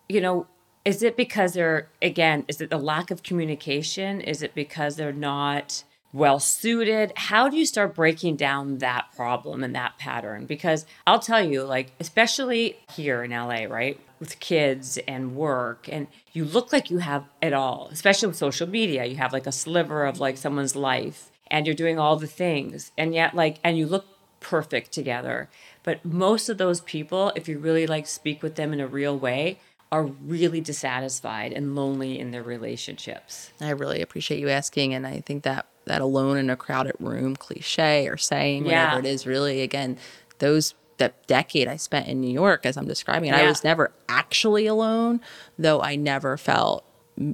you know is it because they're again is it the lack of communication? Is it because they're not well suited? How do you start breaking down that problem and that pattern? Because i'll tell you like especially here in la right with kids and work and you look like you have it all especially with social media. You have like a sliver of like someone's life and you're doing all the things and yet like and you look perfect together. But most of those people if you really like speak with them in a real way are really dissatisfied and lonely in their relationships. I really appreciate you asking and i think that that alone in a crowded room cliche or saying Yeah. whatever it is really again those that decade i spent in new york as i'm describing it i was never actually alone though i never felt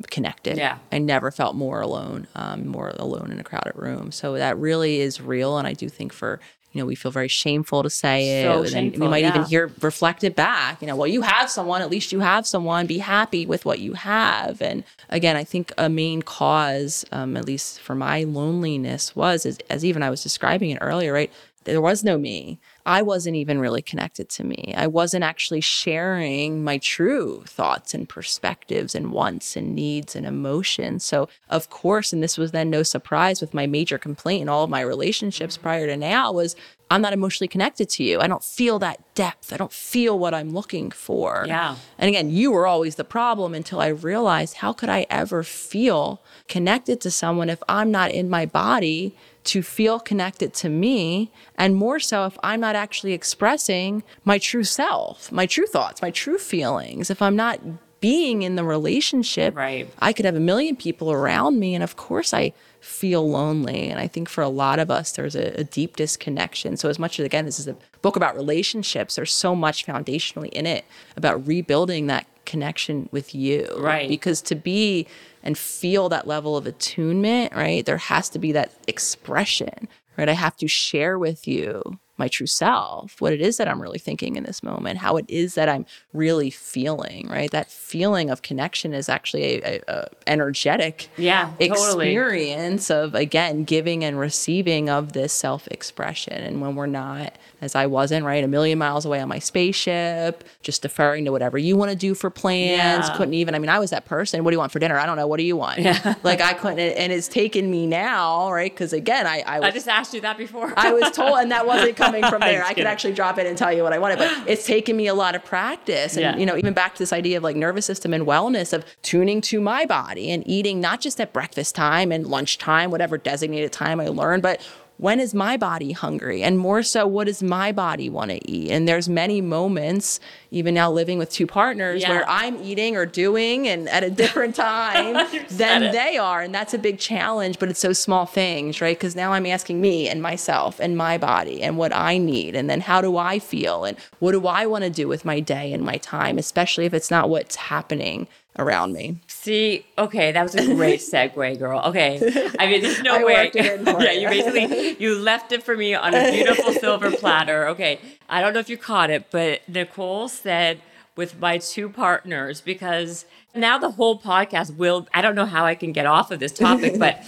connected. Yeah. i never felt more alone um, more alone in a crowded room. So that really is real and i do think for you know we feel very shameful to say it So and we shameful, might even hear reflect it back you know well you have someone at least you have someone be happy with what you have. And again i think a main cause um, at least for my loneliness was as, as even i was describing it earlier right there was no me. I wasn't even really connected to me. I wasn't actually sharing my true thoughts and perspectives and wants and needs and emotions. So, of course, and this was then no surprise with my major complaint in all of my relationships mm-hmm. prior to now was I'm not emotionally connected to you. I don't feel that depth. I don't feel what I'm looking for. Yeah. And again, you were always the problem until I realized how could I ever feel connected to someone if I'm not in my body to feel connected to me, and more so if I'm not actually expressing my true self, my true thoughts, my true feelings, if I'm not being in the relationship, Right. I could have a million people around me, and of course I feel lonely. And I think for a lot of us, there's a, a deep disconnection. So as much as again, this is a book about relationships, there's so much foundationally in it about rebuilding that connection with you. Right. Because to be and feel that level of attunement, right, there has to be that expression, right? I have to share with you my true self, what it is that I'm really thinking in this moment, how it is that I'm really feeling, right? That feeling of connection is actually a, a, a energetic Yeah, totally. experience of again giving and receiving of this self-expression. And when we're not, as I wasn't, right, a million miles away on my spaceship, just deferring to whatever you want to do for plans, Yeah. couldn't even. I mean, I was that person. What do you want for dinner? I don't know. What do you want? Yeah. like I couldn't, and it's taken me now, right? Because again, I I, I just asked you that before. I was told, and that wasn't coming from there. I could actually drop it and tell you what I wanted, but it's taken me a lot of practice. And, Yeah. you know, even back to this idea of like nervous system and wellness of tuning to my body and eating not just at breakfast time and lunchtime, whatever designated time I learned, but when is my body hungry? And more so what does my body want to eat? And there's many moments even now living with two partners Yeah. where i'm eating or doing and at a different time than they are and that's a big challenge but it's those small things right? Because now i'm asking me and myself and my body and what i need and then how do i feel and what do i want to do with my day and my time especially if it's not what's happening around me See, okay, that was a great segue, girl. Okay, I mean, there's no I way. worked it in for yeah, you basically you left it for me on a beautiful silver platter. Okay, I don't know if you caught it, but Nicole said with my two partners because now the whole podcast will. I don't know how I can get off of this topic, but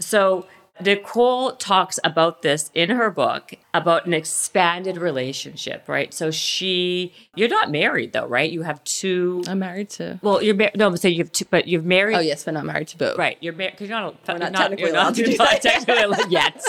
so. Nicole talks about this in her book about an expanded relationship, right? So she, you're not married though, right? You have two. i'm married to Well, you're married. No, I'm saying you have two, but you've married. oh yes but not married to both Right, you're married because you're not. We're you're not technically you're not, to you're do not that. technically yet.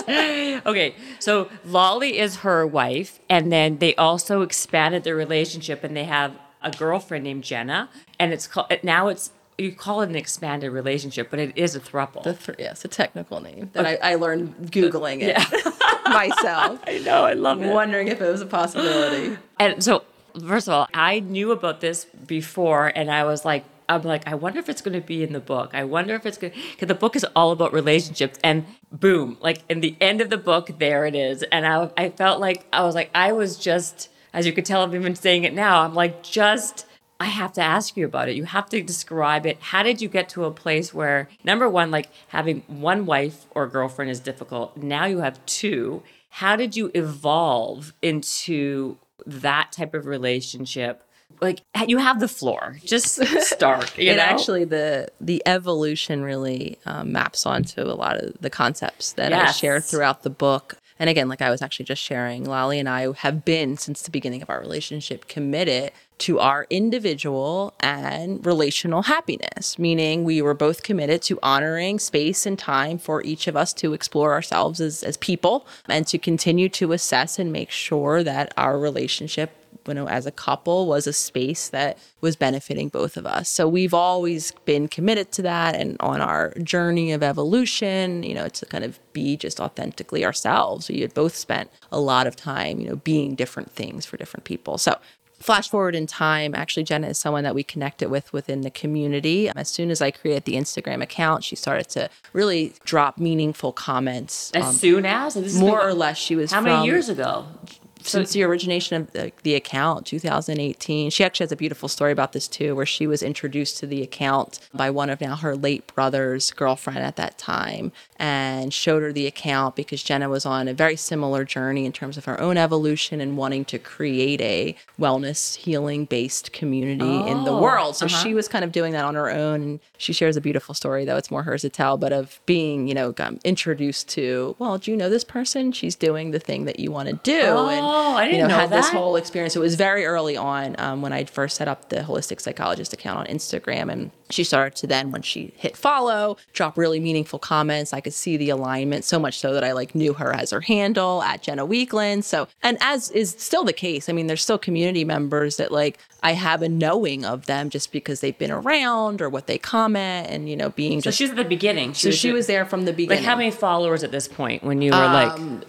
okay, so Lolly is her wife, and then they also expanded their relationship, and they have a girlfriend named Jenna, and it's called now it's you call it an expanded relationship, but it is a throuple. the th- yes a technical name that I, I learned googling it myself I know, I love it. wondering if it was a possibility And so, first of all, I knew about this before, and I was like, I'm like, I wonder if it's going to be in the book. I wonder if it's going to, because the book is all about relationships. And boom, like in the end of the book, there it is. And I, I felt like, I was like, I was just, as you could tell, I've been saying it now. I'm like, just, I have to ask you about it. You have to describe it. How did you get to a place where, number one, like having one wife or girlfriend is difficult. Now you have two. How did you evolve into that type of relationship? Like you have the floor. Just start. You and know? actually the the evolution really um, maps onto a lot of the concepts that I Yes. shared throughout the book. And again, like I was actually just sharing, Lolly and I have been since the beginning of our relationship committed to our individual and relational happiness, meaning we were both committed to honoring space and time for each of us to explore ourselves as, as people and to continue to assess and make sure that our relationship you know, as a couple was a space that was benefiting both of us. So we've always been committed to that and on our journey of evolution, you know, to kind of be just authentically ourselves. We had both spent a lot of time, you know, being different things for different people. So flash forward in time, actually Jenna is someone that we connected with within the community. As soon as I created the Instagram account, she started to really drop meaningful comments. as um, soon as this more been- or less she was How from, many years ago? Since the origination of the, the account 2018 she actually has a beautiful story about this too where she was introduced to the account by one of now her late brother's girlfriend at that time and showed her the account because jenna was on a very similar journey in terms of her own evolution and wanting to create a wellness healing based community in the Oh, world. So uh-huh. she was kind of doing that on her own and she shares a beautiful story though. It's more hers to tell but of being you know um, introduced to well do you know this person? She's doing the thing that you want to do. Oh, and I didn't you know, know had this whole experience. It was very early on um, when i first set up the holistic psychologist account on instagram and she started to then when she hit follow drop really meaningful comments i could see the alignment so much so that i like knew her as her handle at jenna weekland so and as is still the case i mean there's still community members that like i have a knowing of them just because they've been around or what they comment and you know being So just she's at the beginning. so she was there from the beginning. Like how many followers at this point when you were like, um,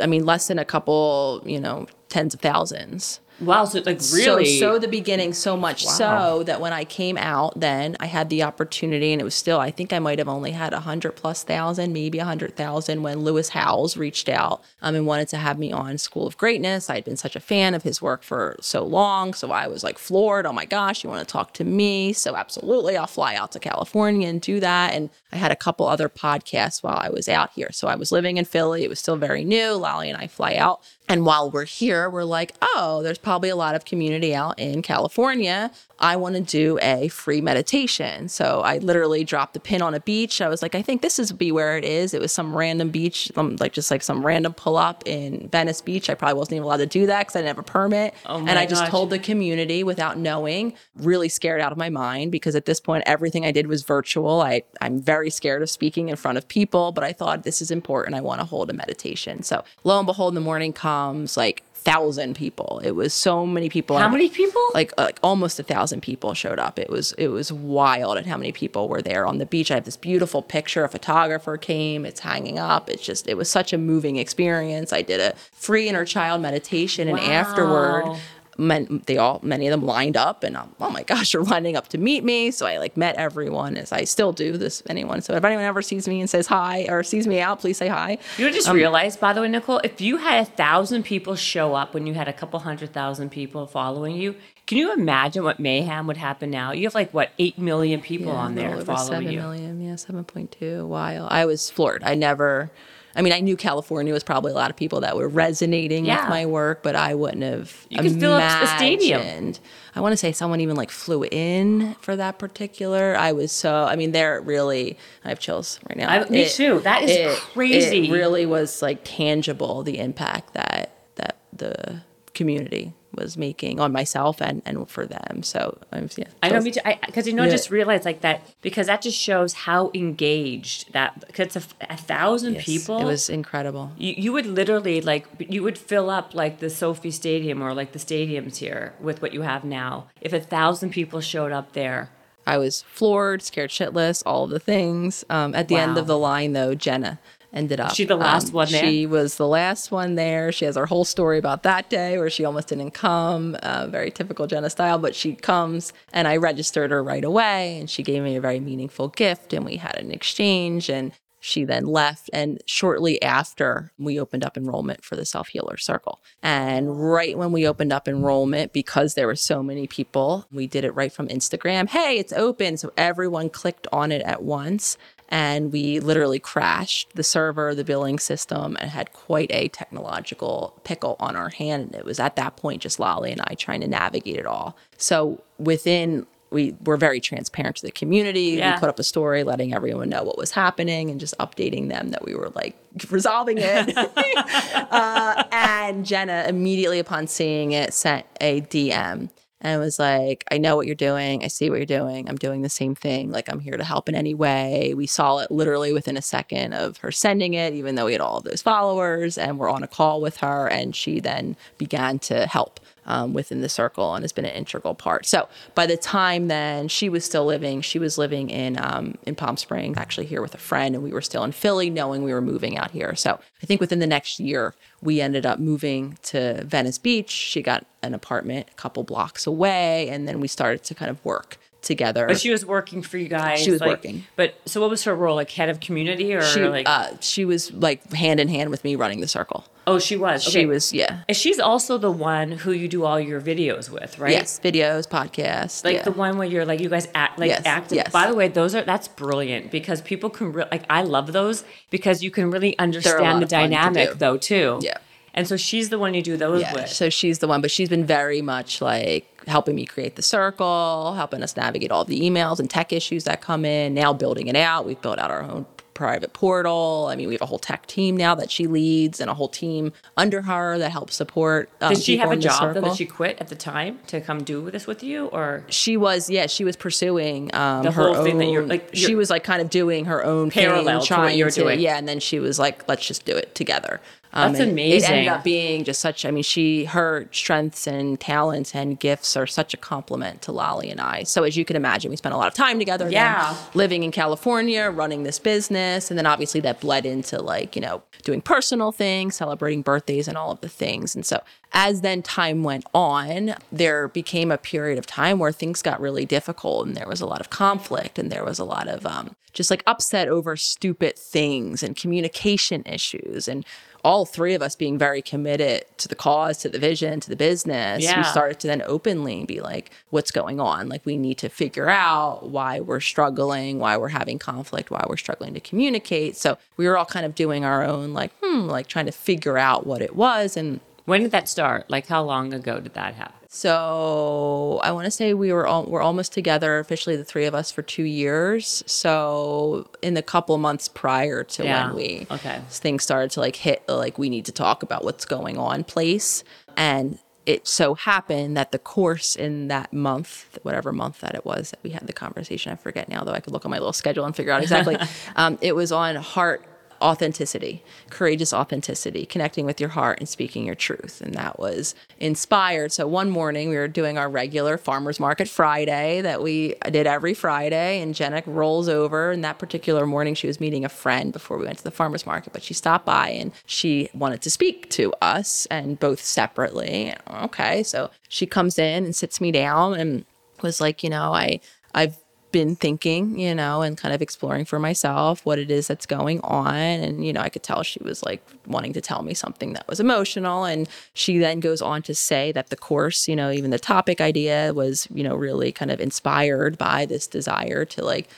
i mean less than a couple you know tens of thousands wow, so like really? So, so the beginning, so much so that when I came out, then I had the opportunity, and it was still, I think I might have only had a hundred plus thousand, maybe a hundred thousand, when Lewis Howes reached out um, and wanted to have me on School of Greatness. I'd been such a fan of his work for so long, so I was like floored. Oh my gosh, you want to talk to me? So absolutely, I'll fly out to California and do that. And I had a couple other podcasts while I was out here. So I was living in Philly. It was still very new. Lolly and I fly out. And while we're here, we're like, oh, there's probably a lot of community out in California. I want to do a free meditation. So I literally dropped the pin on a beach. I was like, I think this is be where it is. It was some random beach, um, like just like some random pull up in Venice Beach. I probably wasn't even allowed to do that because I didn't have a permit. Oh and I just gosh. told the community without knowing, really scared out of my mind because at this point everything I did was virtual. I I'm very scared of speaking in front of people, but I thought this is important. I want to hold a meditation. So lo and behold, the morning comes like thousand people. It was so many people. How many people? Like like almost a thousand people showed up. It was it was wild at how many people were there on the beach. I have this beautiful picture. A photographer came. It's hanging up. It's just it was such a moving experience. I did a free inner child meditation, and afterward Wow. Men, they all many of them lined up and um, oh my gosh you're lining up to meet me so i like met everyone as i still do this anyone so if anyone ever sees me and says hi or sees me out please say hi You just Um, realized, by the way, Nicole, if you had a thousand people show up when you had a couple hundred thousand people following you, can you imagine what mayhem would happen now? You have like what eight million people Yeah, on there following 7 you. million, yeah 7.2 wow i was floored i never I mean, I knew California was probably a lot of people that were resonating Yeah. with my work, but I wouldn't have. You could fill up a stadium. imagined- I want to say someone even like flew in for that particular. I was so. I mean, they're really. I have chills right now. I- me too. That is crazy. It really was like tangible the impact that that the community was making on myself and and for them. So I'm yeah. I know, me too. Because you know, I Yeah. just realized like that because that just shows how engaged that. Because a, a thousand Yes, people, It was incredible. you, you would literally like you would fill up like the SoFi Stadium or like the stadiums here with what you have now. If a thousand people showed up there, I was floored, scared shitless, all the things. Um, at the end of the line, though, Jenna ended up. she the last um, one there? She was the last one there. She has her whole story about that day where she almost didn't come, uh, very typical Jenna style, but she comes and I registered her right away and she gave me a very meaningful gift and we had an exchange and she then left and shortly after we opened up enrollment for the self healer circle and right when we opened up enrollment because there were so many people we did it right from instagram hey it's open so everyone clicked on it at once and we literally crashed the server the billing system and had quite a technological pickle on our hand and it was at that point just lolly and i trying to navigate it all so within we were very transparent to the community. Yeah. We put up a story letting everyone know what was happening and just updating them that we were like resolving it. uh, and Jenna, immediately upon seeing it, sent a DM and was like, I know what you're doing. I see what you're doing. I'm doing the same thing. Like, I'm here to help in any way. We saw it literally within a second of her sending it, even though we had all of those followers and we're on a call with her. And she then began to help um, within the circle and has been an integral part. So by the time then she was still living, she was living in um, in Palm Springs, actually here with a friend, and we were still in Philly, knowing we were moving out here. So I think within the next year, we ended up moving to Venice Beach. She got an apartment a couple blocks away, and then we started to kind of work together. But she was working for you guys. She was like- working. But so what was her role? Like head of community or she, like? uh, she was like hand in hand with me running the circle. oh, she was. She was, yeah. And she's also the one who you do all your videos with, right? Yes, videos, podcasts. Like yeah. the one where you're like you guys act like Yes, active. yes. By the way, those are that's brilliant because people can re- like I love those because you can really understand the dynamic though too. Yeah. And so she's the one you do those Yeah, with. so she's the one, but she's been very much like helping me create the circle, helping us navigate all the emails and tech issues that come in. Now building it out, we've built out our own private portal. I mean, we have a whole tech team now that she leads, and a whole team under her that helps support. Um, Did she have a job though that she quit at the time to come do this with you, or She was, yeah, she was pursuing um, The her whole thing that you're- like, she you're- was like kind of doing her own Parallel thing, to what you're to, doing. yeah. And then she was like, let's just do it together. Um, That's and It amazing. ended up being just such. I mean, she her strengths and talents and gifts are such a compliment to Lolly and I. So as you can imagine, we spent a lot of time together. Yeah. living in California, running this business, and then obviously that bled into like you know doing personal things, celebrating birthdays, and all of the things. And so as then time went on, there became a period of time where things got really difficult, and there was a lot of conflict, and there was a lot of um, just like upset over stupid things and communication issues, and all three of us being very committed to the cause, to the vision, to the business. Yeah. We started to then openly be like, what's going on? Like, we need to figure out why we're struggling, why we're having conflict, why we're struggling to communicate. So we were all kind of doing our own, like, hmm, like trying to figure out what it was. And when did that start? Like how long ago did that happen? so I want to say we were all, we're almost together officially, the three of us, for two years. So in the couple months prior to Yeah. when we Okay. things started to like hit like we need to talk about what's going on place, and it so happened that the course in that month, whatever month that it was that we had the conversation, I forget now though. I could look on my little schedule and figure out exactly. um, it was on heart authenticity, courageous authenticity, connecting with your heart and speaking your truth. And that was inspired. So one morning we were doing our regular farmers market Friday that we did every Friday. And Jenna rolls over. And that particular morning she was meeting a friend before we went to the farmers market, but she stopped by and she wanted to speak to us and both separately. Okay. So she comes in and sits me down and was like, you know, I, I've been thinking, you know, and kind of exploring for myself what it is that's going on. And, you know, I could tell she was like wanting to tell me something that was emotional. And she then goes on to say that the course, you know, even the topic idea was, you know, really kind of inspired by this desire to like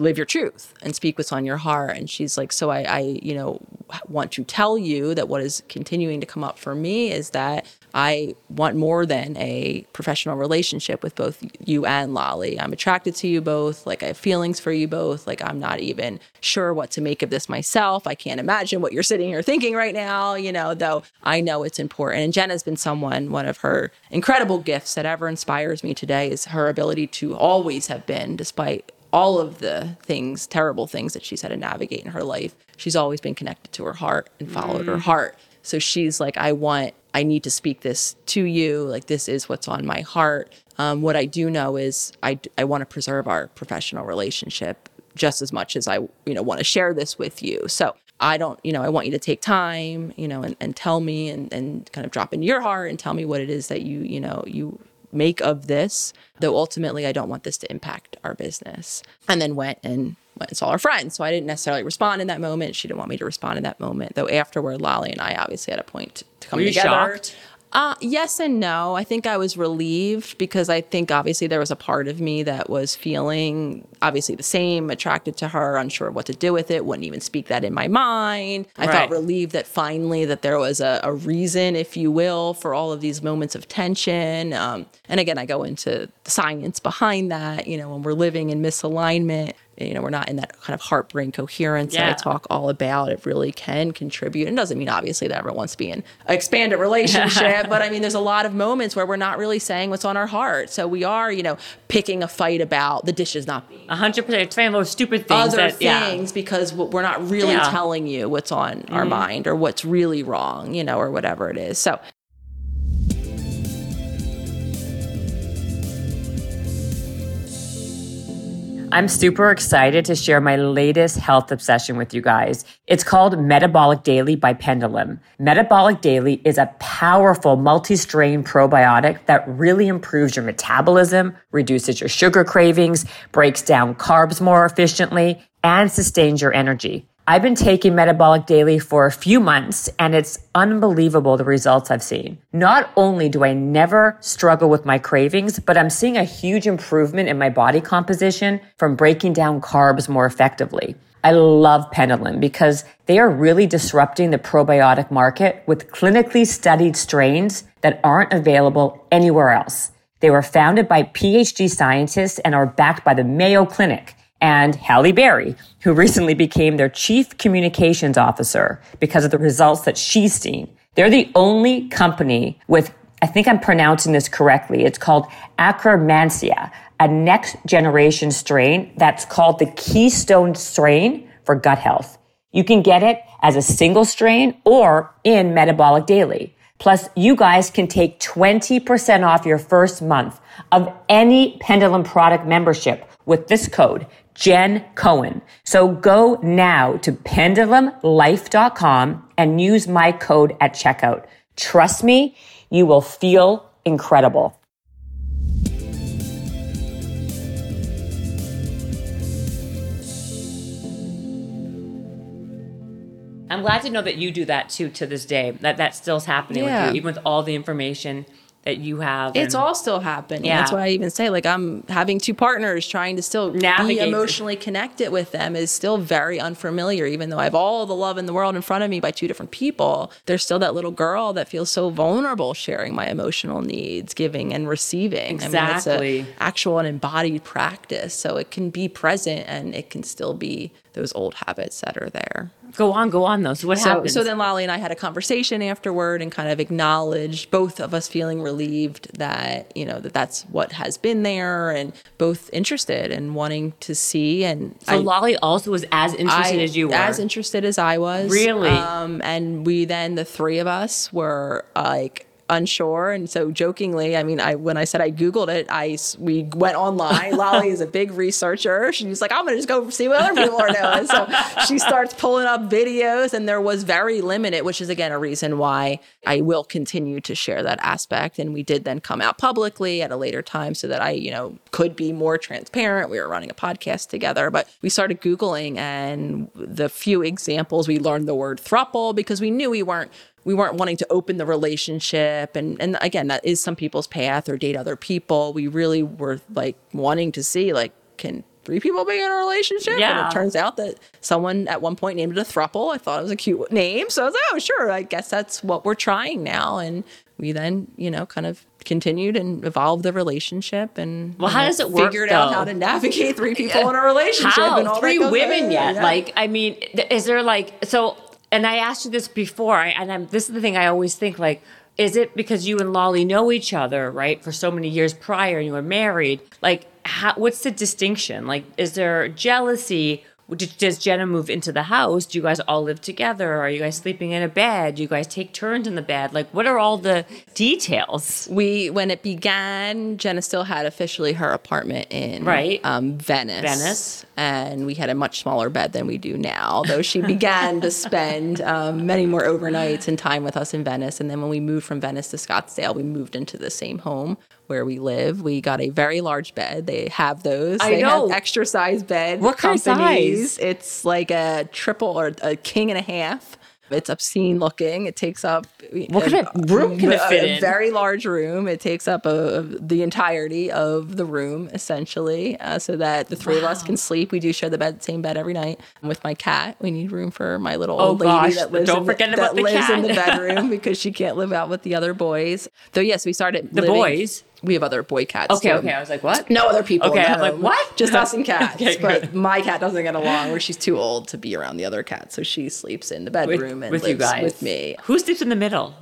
live your truth and speak what's on your heart. And she's like, so I, I, you know, want to tell you that what is continuing to come up for me is that I want more than a professional relationship with both you and Lolly. I'm attracted to you both. Like I have feelings for you both. Like I'm not even sure what to make of this myself. I can't imagine what you're sitting here thinking right now, you know, though I know it's important. And Jenna's been someone, one of her incredible gifts that ever inspires me today is her ability to always have been, despite all of the things, terrible things that she's had to navigate in her life, she's always been connected to her heart and followed her mm. heart. So she's like, I want, I need to speak this to you. Like, this is what's on my heart. Um, what I do know is I, I want to preserve our professional relationship just as much as I, you know, want to share this with you. So I don't, you know, I want you to take time, you know, and, and tell me and, and kind of drop into your heart and tell me what it is that you, you know, you make of this, though ultimately I don't want this to impact our business. And then went and went and saw her friend. So I didn't necessarily respond in that moment. She didn't want me to respond in that moment. Though afterward, Lolly and I obviously had a point to come Were you together. shocked? Uh, yes and no. I think I was relieved because I think obviously there was a part of me that was feeling obviously the same, attracted to her, unsure of what to do with it, wouldn't even speak that in my mind. I Right. felt relieved that finally that there was a, a reason, if you will, for all of these moments of tension. Um, and again, I go into the science behind that. You know, when we're living in misalignment, you know, we're not in that kind of heartbrain coherence that I talk all about. It really can contribute. And doesn't mean obviously that everyone wants to be in an expanded relationship, but I mean, there's a lot of moments where we're not really saying what's on our heart. So we are, you know, picking a fight about the dishes not being A hundred percent. It's finding those stupid things other that yeah. things because we're not really Yeah. Mm-hmm. telling you what's on our mind or what's really wrong, you know, or whatever it is. So I'm super excited to share my latest health obsession with you guys. It's called Metabolic Daily by Pendulum. Metabolic Daily is a powerful multi-strain probiotic that really improves your metabolism, reduces your sugar cravings, breaks down carbs more efficiently, and sustains your energy. I've been taking Metabolic Daily for a few months and it's unbelievable the results I've seen. Not only do I never struggle with my cravings, but I'm seeing a huge improvement in my body composition from breaking down carbs more effectively. I love Pendulum because they are really disrupting the probiotic market with clinically studied strains that aren't available anywhere else. They were founded by PhD scientists and are backed by the Mayo Clinic and Halle Berry, who recently became their chief communications officer because of the results that she's seen. They're the only company with, I think I'm pronouncing this correctly. It's called Akkermansia, a next generation strain that's called the keystone strain for gut health. You can get it as a single strain or in metabolic daily. Plus, you guys can take 20% off your first month of any Pendulum product membership with this code, Jen Cohen. So go now to pendulumlife.com and use my code at checkout. Trust me, you will feel incredible. I'm glad to know that you do that too to this day. That that still's happening Yeah. with you, even with all the information that you have. It's all still happening. Yeah. That's why I even say like I'm having two partners trying to still Navigate be emotionally connected with them is still very unfamiliar. Even though I have all the love in the world in front of me by two different people, there's still that little girl that feels so vulnerable sharing my emotional needs, giving and receiving. I mean, Exactly. it's a actual and embodied practice, so it can be present and it can still be those old habits that are there. Go on, go on though. So what So, happens? so then Lolly and I had a conversation afterward and kind of acknowledged both of us feeling relieved that, you know, that that's what has been there and both interested and wanting to see. And So Lolly also was as interested I- as you were. As interested as I was. Really? Um, and we then, the three of us were uh, like, unsure. And so jokingly i mean i when i said i googled it, I we went online. Lolly is a big researcher. She's like i'm gonna just go see what other people are doing. So she starts pulling up videos and there was very limited which is again a reason why i will continue to share that aspect. And we did then come out publicly at a later time so that i you know could be more transparent. We were running a podcast together but we started googling and the few examples we learned the word thruple because we knew we weren't we weren't wanting to open the relationship and and again that is some people's path or date other people we really were like wanting to see like can three people be in a relationship Yeah. and it turns out that someone at one point named it a thruple i thought it was a cute name so i was like oh sure i guess that's what we're trying now and we then you know kind of continued and evolved the relationship and Well, how know, does it work, figured out though? how to navigate three people in a relationship How and all three women yet? Yeah. Like, I mean, is there like so? And I asked you this before, and I'm, this is the thing I always think: like, is it because you and Lolly know each other, right, for so many years prior, and you were married? Like, how, what's the distinction? Like, is there jealousy? Did, does Jenna move into the house? Do you guys all live together? Are you guys sleeping in a bed? Do you guys take turns in the bed? Like, what are all the details? we when it began jenna still had officially her apartment in Right. um, venice Venice. and we had a much smaller bed than we do now though she began to spend um, many more overnights and time with us in venice and then when we moved from venice to scottsdale we moved into the same home where we live we got a very large bed they have those I they know. have extra size bed What kind of size? it's like a triple or a king and a half it's obscene looking. It takes up What kind of room can it a- fit a in? very large room. It takes up a, the entirety of the room, essentially, uh, so that the three of us can sleep. We do share the bed, same bed every night. With my cat, we need room for my little Oh, old lady gosh, that lives, don't in, forget the, about that the lives in the bedroom because she can't live out with the other boys. Though, yes, we started The living- boys? We have other boy cats. Okay, too. okay. I was like, what? No other people. Okay, I'm like, what? Just us and cats. Okay, but good. my cat doesn't get along, where she's too old to be around the other cats, so she sleeps in the With, bedroom and with lives you guys. with me. Who sleeps in the middle?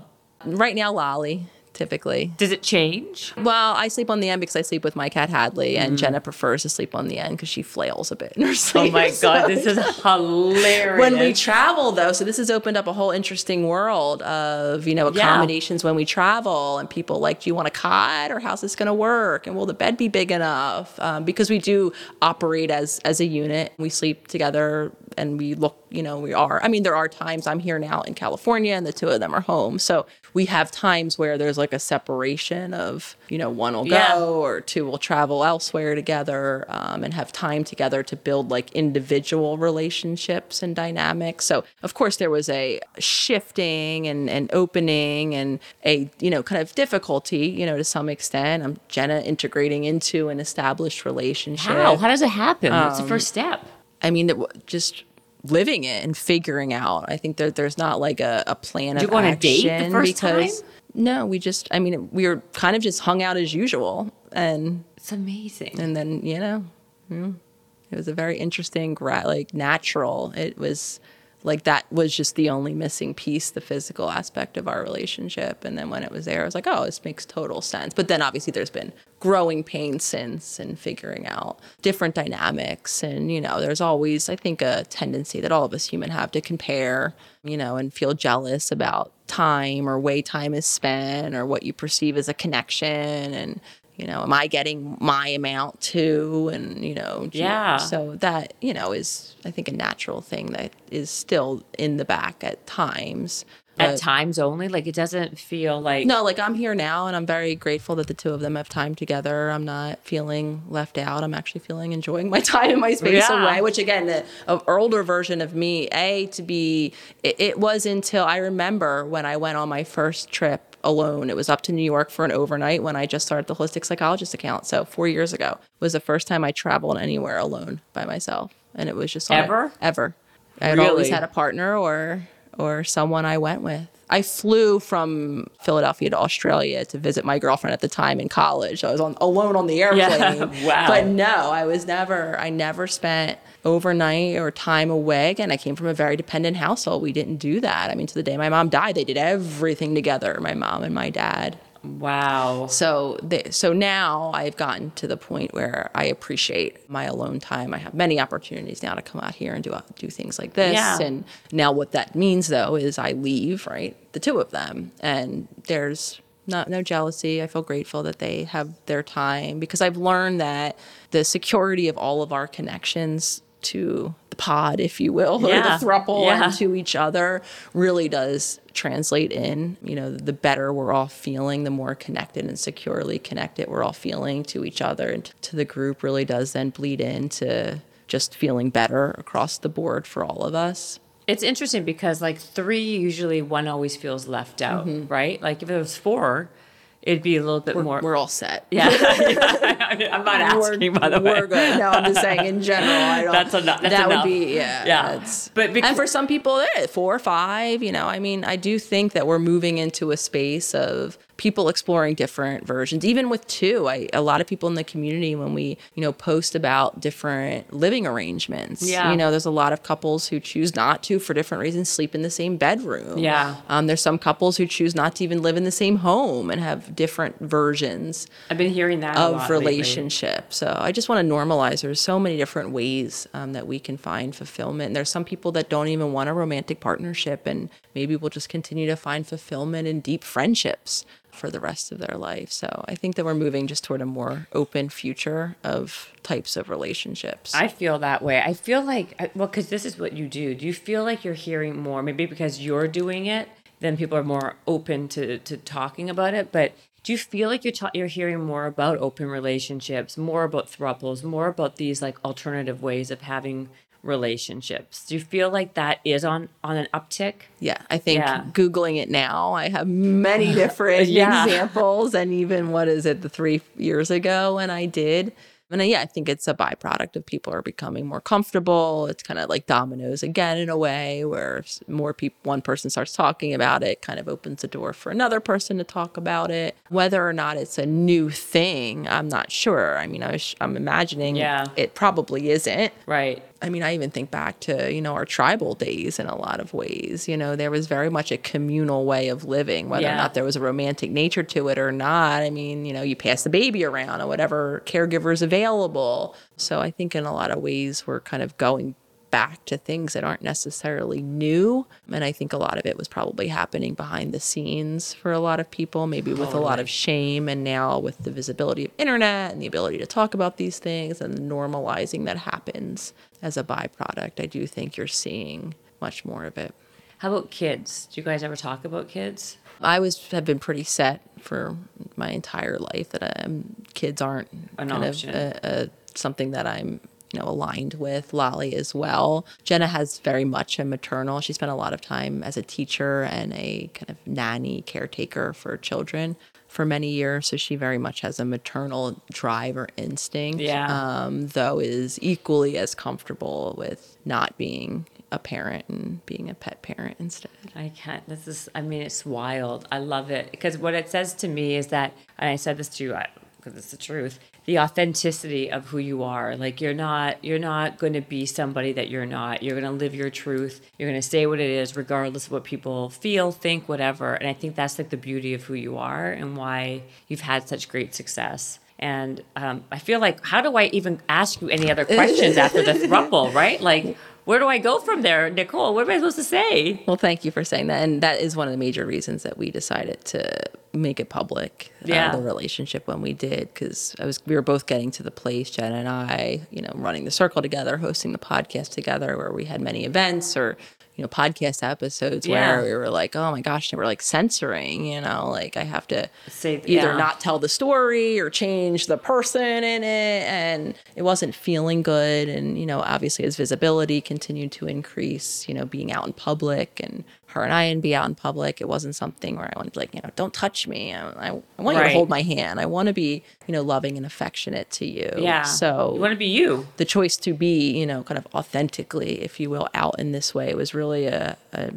Right now, Lolly typically. Does it change? Well, I sleep on the end because I sleep with my cat Hadley, and Jenna prefers to sleep on the end because she flails a bit in her sleep. Oh my so- god, this is hilarious. when we travel though so this has opened up a whole interesting world of you know Yeah. accommodations when we travel and people like do you want a cot or how's this going to work and will the bed be big enough um, because we do operate as as a unit we sleep together and we look you know we are i mean there are times i'm here now in california and the two of them are home so we have times where there's like a separation of you know one will Yeah. go or two will travel elsewhere together um, and have time together to build like individual relationships and dynamics. So of course there was a shifting and, and opening and a you know kind of difficulty you know to some extent. I'm Jenna integrating into an established relationship. How? How does it happen? What's Um, the first step? I mean, just living it and figuring out. I think that there's not like a, a plan of you on a date the first because time? no, we just. I mean, we were kind of just hung out as usual, and It's amazing. and then you know, mm, it was a very interesting, like natural. It was like that was just the only missing piece, the physical aspect of our relationship. And then when it was there, I was like, oh, this makes total sense. But then obviously there's been growing pains since and figuring out different dynamics. And you know, there's always I think a tendency that all of us human have to compare, you know, and feel jealous about time or way time is spent or what you perceive as a connection and you know, am I getting my amount too? And, you know, Yeah. so that, you know, is, I think, a natural thing that is still in the back at times. At But- times only, like it doesn't feel like no, like I'm here now and I'm very grateful that the two of them have time together. I'm not feeling left out. I'm actually feeling enjoying my time and my space Yeah. away, which again, the a older version of me, A, to be, it, it was until I remember when I went on my first trip alone. It was up to New York for an overnight when I just started the holistic psychologist account. So four years ago was the first time I traveled anywhere alone by myself. And it was just on a- Ever? ever. I had always had a partner or or someone I went with. I flew from Philadelphia to Australia to visit my girlfriend at the time in college. I was on alone on the airplane. Wow. But no, I was never I never spent overnight or time away. Again, I came from a very dependent household. We didn't do that. I mean, to the day my mom died, they did everything together, my mom and my dad. wow. So, the, so now I've gotten to the point where I appreciate my alone time. I have many opportunities now to come out here and do uh, do things like this. Yeah. And now what that means though is I leave right the two of them, and there's not no jealousy. I feel grateful that they have their time because I've learned that the security of all of our connections to the pod, if you will, Yeah. or the thruple Yeah. and to each other really does translate in. You know, the better we're all feeling, the more connected and securely connected we're all feeling to each other and to the group really does then bleed into just feeling better across the board for all of us. It's interesting because like three, usually one always feels left out, mm-hmm. right? Like if it was four, it'd be a little bit more. Mm-hmm. We're all set. yeah, I'm not asking by the way. We're good. No, I'm just saying in general. I don't, That's enough- that's that enough. would be yeah. Yeah. But bec- and for some people, eh, four or five. You know, I mean, I do think that we're moving into a space of people exploring different versions. Even with two, I a lot of people in the community when we you know post about different living arrangements. Yeah. You know, there's a lot of couples who choose not to for different reasons sleep in the same bedroom. Yeah. Um, there's some couples who choose not to even live in the same home and have different versions I've been hearing that a of lot lately. relationship. So I just want to normalize. There's so many different ways um, that we can find fulfillment. And there's some people that don't even want a romantic partnership, and maybe we'll just continue to find fulfillment in deep friendships for the rest of their life. So I think that we're moving just toward a more open future of types of relationships. I feel that way. I feel like, well, because this is what you do. Do you feel like you're hearing more? Maybe because you're doing it, then people are more open to, to talking about it. But do you feel like you're ta- you're hearing more about open relationships, more about thruples, more about these like alternative ways of having relationships? Do you feel like that is on on an uptick? Yeah, I think Yeah. Googling it now, I have many different Yeah. examples. And even what is it, the three years ago when I did. And uh, yeah, I think it's a byproduct of people are becoming more comfortable. It's kind of like dominoes again in a way where more people, one person starts talking about it, kind of opens the door for another person to talk about it. Whether or not it's a new thing, I'm not sure. I mean, I I'm imagining Yeah. it probably isn't. Right. I mean, I even think back to, you know, our tribal days in a lot of ways. You know, there was very much a communal way of living, whether Yeah. or not there was a romantic nature to it or not. I mean, you know, you pass the baby around or whatever caregiver's available. So I think in a lot of ways we're kind of going back to things that aren't necessarily new. And I think a lot of it was probably happening behind the scenes for a lot of people, maybe with a lot of shame. And now with the visibility of internet and the ability to talk about these things and the normalizing that happens as a byproduct, I do think you're seeing much more of it. How about kids? Do you guys ever talk about kids? I was have been pretty set for my entire life that um, kids aren't An kind option. of a, a, something that I'm you know aligned with. Lolly as well. Jenna has very much a maternal. She spent a lot of time as a teacher and a kind of nanny caretaker for children for many years. So she very much has a maternal drive or instinct. Yeah. Um, though is equally as comfortable with not being a parent and being a pet parent instead. I can't. This is. I mean, it's wild. I love it because what it says to me is that, and I said this to you because it's the truth. The authenticity of who you are. Like you're not. You're not going to be somebody that you're not. You're going to live your truth. You're going to say what it is, regardless of what people feel, think, whatever. And I think that's like the beauty of who you are and why you've had such great success. And um, I feel like, how do I even ask you any other questions after the thruple, right? Like, where do I go from there, Nicole? What am I supposed to say? Well, thank you for saying that. And that is one of the major reasons that we decided to make it public, uh, Yeah. the relationship when we did, because I was we were both getting to the place, Jen and I, you know, running the circle together, hosting the podcast together, where we had many events or you know podcast episodes Yeah. where we were like, oh my gosh, we're like censoring, you know, like I have to Say- either yeah. not tell the story or change the person in it, and it wasn't feeling good. And you know, obviously, as visibility continued to increase, you know, being out in public and her and I and be out in public, it wasn't something where I wanted to like, you know, don't touch me. I, I, want you to hold my hand. I want to be, you know, loving and affectionate to you. Yeah. So you want to be you. the choice to be, you know, kind of authentically, if you will, out in this way was really a, a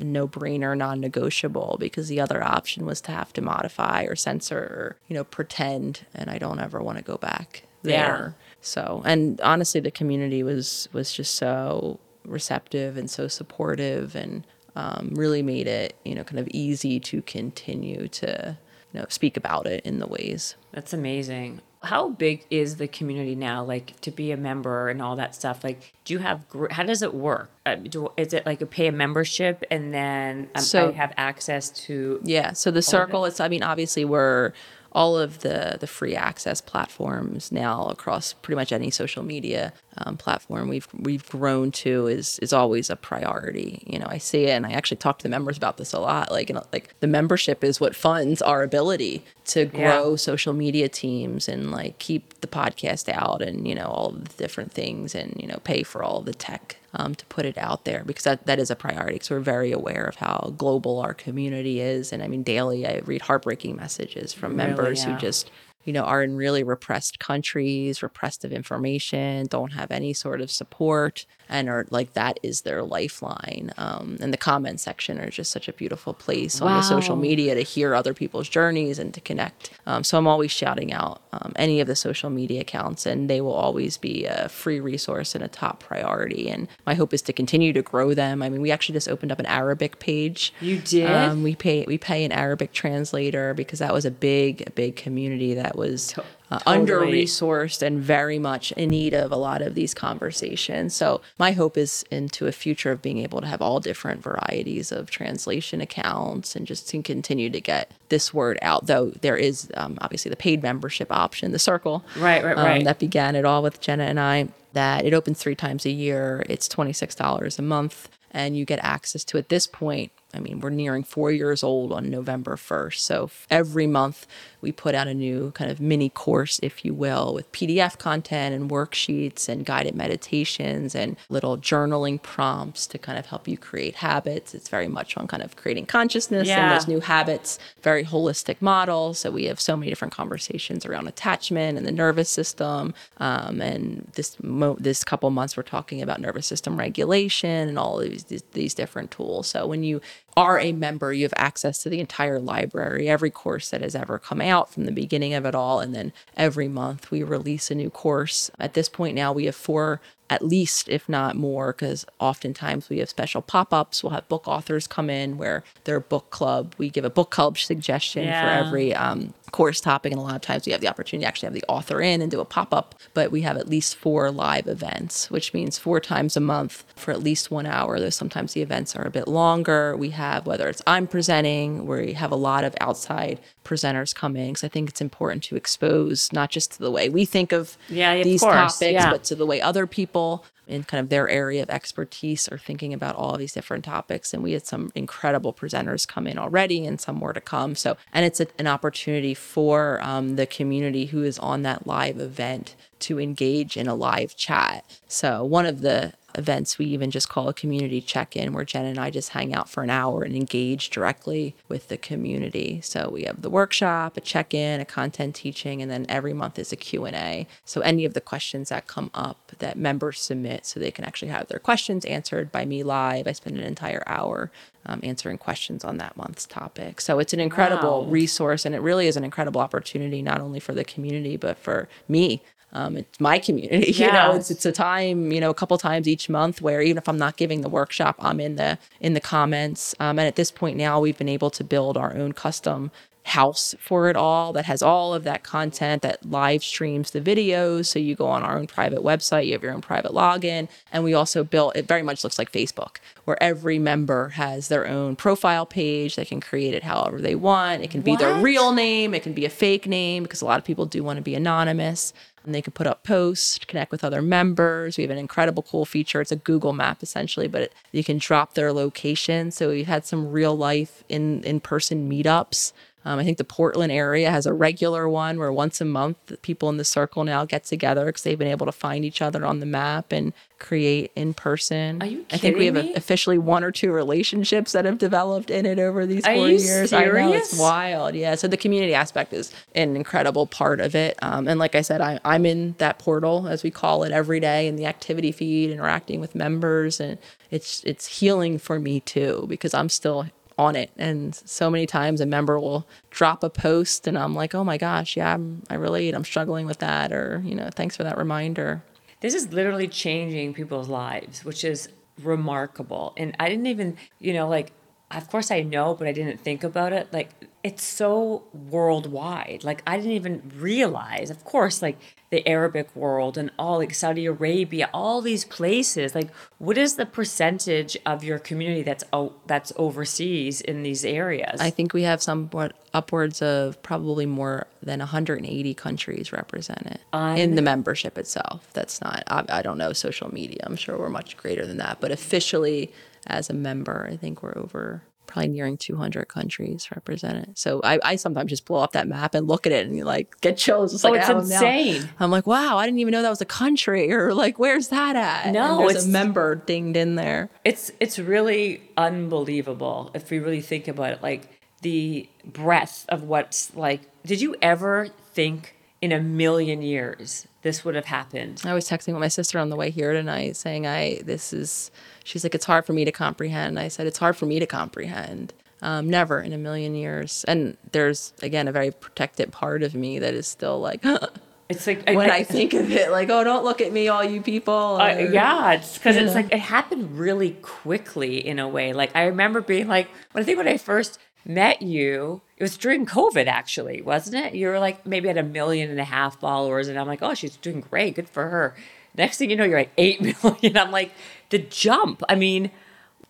no brainer, non negotiable, because the other option was to have to modify or censor or, you know, pretend. And I don't ever want to go back there. So, and honestly, the community was, was just so receptive and so supportive and um, really made it, you know, kind of easy to continue to, you know, speak about it in the ways. That's amazing. How big is the community now? Like to be a member and all that stuff. Like, do you have? How does it work? Uh, do, is it like a pay a membership and then um, So- I have access to? Yeah. So the circle, it's, I mean, obviously we're all of the, the free access platforms now across pretty much any social media um, platform we've, we've grown to is, is always a priority. You know, I see it and I actually talk to the members about this a lot. Like, you know, like the membership is what funds our ability to grow Yeah. social media teams and like keep the podcast out and, you know, all the different things and, you know, pay for all the tech um, to put it out there because that, that is a priority because we're very aware of how global our community is. And I mean, daily I read heartbreaking messages from Really, members yeah. who just, you know, are in really repressed countries, repressed of information, don't have any sort of support, and are like that is their lifeline. Um, and the comment section are just such a beautiful place on the social media to hear other people's journeys and to connect. Um, so I'm always shouting out um, any of the social media accounts, and they will always be a free resource and a top priority. And my hope is to continue to grow them. I mean, we actually just opened up an Arabic page. You did? Um, we pay we pay an Arabic translator because that was a big big community that was uh, under resourced and very much in need of a lot of these conversations. So my hope is into a future of being able to have all different varieties of translation accounts and just to continue to get this word out. Though there is um, obviously the paid membership option, the Circle, Right, right, um, right. that began it all with Jenna and I. That it opens three times a year. It's twenty six dollars a month, and you get access to at this point. I mean, we're nearing four years old on November 1st. So every month we put out a new kind of mini course, if you will, with PDF content and worksheets and guided meditations and little journaling prompts to kind of help you create habits. It's very much on kind of creating consciousness and those new habits, very holistic model. So we have so many different conversations around attachment and the nervous system. Um, and this mo- this couple months, we're talking about nervous system regulation and all these, these, these different tools. So when you are a member, you have access to the entire library, every course that has ever come out from the beginning of it all. And then every month we release a new course. At this point now, we have four at least, if not more, because oftentimes we have special pop ups. We'll have book authors come in where their book club, we give a book club suggestion Yeah. for every um, course topic. And a lot of times we have the opportunity to actually have the author in and do a pop up. But we have at least four live events, which means four times a month for at least one hour. Though sometimes the events are a bit longer. We have, whether it's I'm presenting, where we have a lot of outside presenters coming. So I think it's important to expose not just to the way we think of Yeah, of these course, topics, yeah. but to the way other people in kind of their area of expertise are thinking about all these different topics. And we had some incredible presenters come in already and some more to come. So, and it's a, an opportunity for um, the community who is on that live event to engage in a live chat. So, one of the events we even just call a community check-in where Jen and I just hang out for an hour and engage directly with the community. So we have the workshop, a check-in, a content teaching and then every month is a Q&A. So any of the questions that come up that members submit so they can actually have their questions answered by me live. I spend an entire hour um, answering questions on that month's topic. So it's an incredible Wow. resource and it really is an incredible opportunity not only for the community but for me um, it's my community you know it's, it's a time you know a couple times each month where even if i'm not giving the workshop i'm in the in the comments. Um, and at this point now we've been able to build our own custom house for it all that has all of that content that live streams the videos. So you go on our own private website you have your own private login. And we also built it very much looks like facebook where every member has their own profile page. They can create it however they want. It can be their real name. It can be a fake name because a lot of people do want to be anonymous and they can put up posts, connect with other members. We have an incredible cool feature. It's a Google map essentially, but it, you can drop their location. So we've had some real life in in person meetups. Um, I think the Portland area has a regular one where once a month people in the circle now get together because they've been able to find each other on the map and create in person. Are you kidding I think we have me? officially one or two relationships that have developed in it over these Are four years. I know it's serious? wild. Yeah. So the community aspect is an incredible part of it. Um, and like I said, I, I'm in that portal, as we call it, every day in the activity feed, interacting with members, and it's it's healing for me too because I'm still on it. And so many times a member will drop a post, and I'm like, oh my gosh, yeah, I'm, I relate. I'm struggling with that, or you know, thanks for that reminder. this is literally changing people's lives, which is remarkable. And I didn't even, you know, like, of course I know, but I didn't think about it. Like, it's so worldwide. Like, I didn't even realize, of course, like the Arabic world and all, like Saudi Arabia, all these places. Like, what is the percentage of your community that's o- that's overseas in these areas? I think we have somewhat upwards of probably more than 180 countries represented in the membership itself. That's not, I, I don't know social media. I'm sure we're much greater than that. But officially, as a member, I think we're over probably nearing 200 countries represented. So I, I sometimes just blow up that map and look at it and you like get chills. It's Oh, like, it's "Oh, now-" insane. I'm like, wow, I didn't even know that was a country or like, where's that at? No, And there's it's- a member dinged in there. It's it's really unbelievable if we really think about it. Like the breadth of what's like. Did you ever think in a million years this would have happened? I was texting with my sister on the way here tonight saying, I, this is, she's like, it's hard for me to comprehend. I said, it's hard for me to comprehend. Um, never in a million years. And there's, again, a very protected part of me that is still like, It's like when I think of it, like, oh, don't look at me, all you people. Uh, yeah, it's because it's Yeah. like it happened really quickly in a way. Like I remember being like, when I think when I first met you, it was during COVID actually, wasn't it? You were like maybe at a million and a half followers, and I'm like, oh, she's doing great, good for her. Next thing you know, you're at eight million. I'm like, the jump. I mean,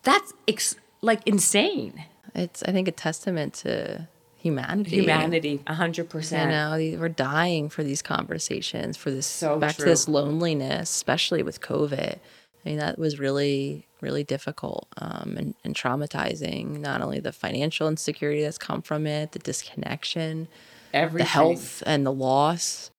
that's ex- like insane. It's, I think, a testament to humanity. Humanity, a hundred You know, we're dying for these conversations, for this So back true. to this loneliness, especially with COVID. I mean, that was really, really difficult um, and, and traumatizing. Not only the financial insecurity that's come from it, the disconnection, Everything. the health and the loss.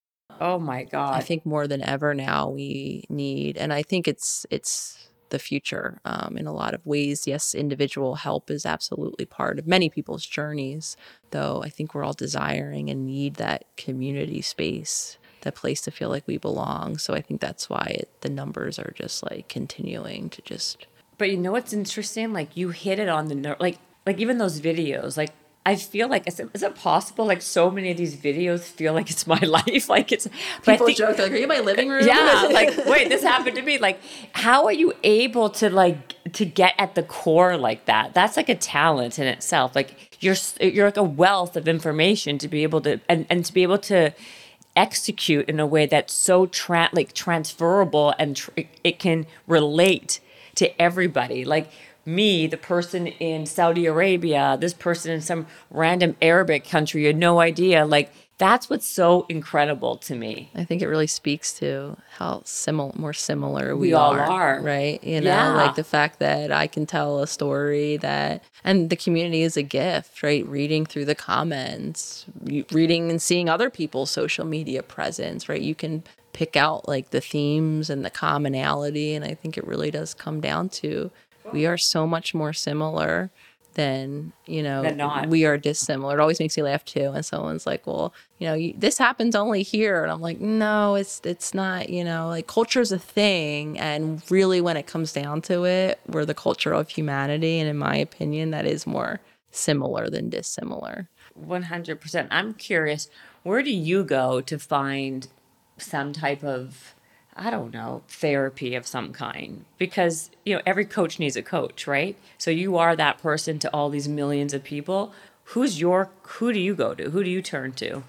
Oh my god. I think more than ever now we need, and I think it's it's the future um, in a lot of ways. Yes, individual help is absolutely part of many people's journeys, though. I think we're all desiring and need that community space, that place to feel like we belong. So I think that's why it, the numbers are just like continuing to just. But you know what's interesting? Like you hit it on the ner- like like even those videos, like I feel like is it, is it possible? Like so many of these videos feel like it's my life. Like it's but People think- joke, they're like, are you in my living room? yeah like wait this happened to me like how are you able to like to get at the core like that that's like a talent in itself like you're you're like a wealth of information to be able to and, and to be able to execute in a way that's so tra- like transferable and tr- it can relate to everybody. Like me the person in saudi arabia this person in some random arabic country you had no idea like that's what's so incredible to me I think it really speaks to how similar, more similar we, We all are, are. right? You know, Yeah. like the fact that I can tell a story that, and the community is a gift, right? Reading through the comments, reading and seeing other people's social media presence, right? You can pick out like the themes and the commonality, and I think it really does come down to we are so much more similar than you know we are dissimilar. It always makes me laugh too. And someone's like, "Well, you know, you, this happens only here," and I'm like, "No, it's it's not. You know, like culture is a thing, and really, when it comes down to it, we're the culture of humanity, and in my opinion, that is more similar than dissimilar." 100%. I'm curious, where do you go to find some type of, I don't know, therapy of some kind? Because, you know, every coach needs a coach, right? So you are that person to all these millions of people. Who's your, who do you go to? Who do you turn to?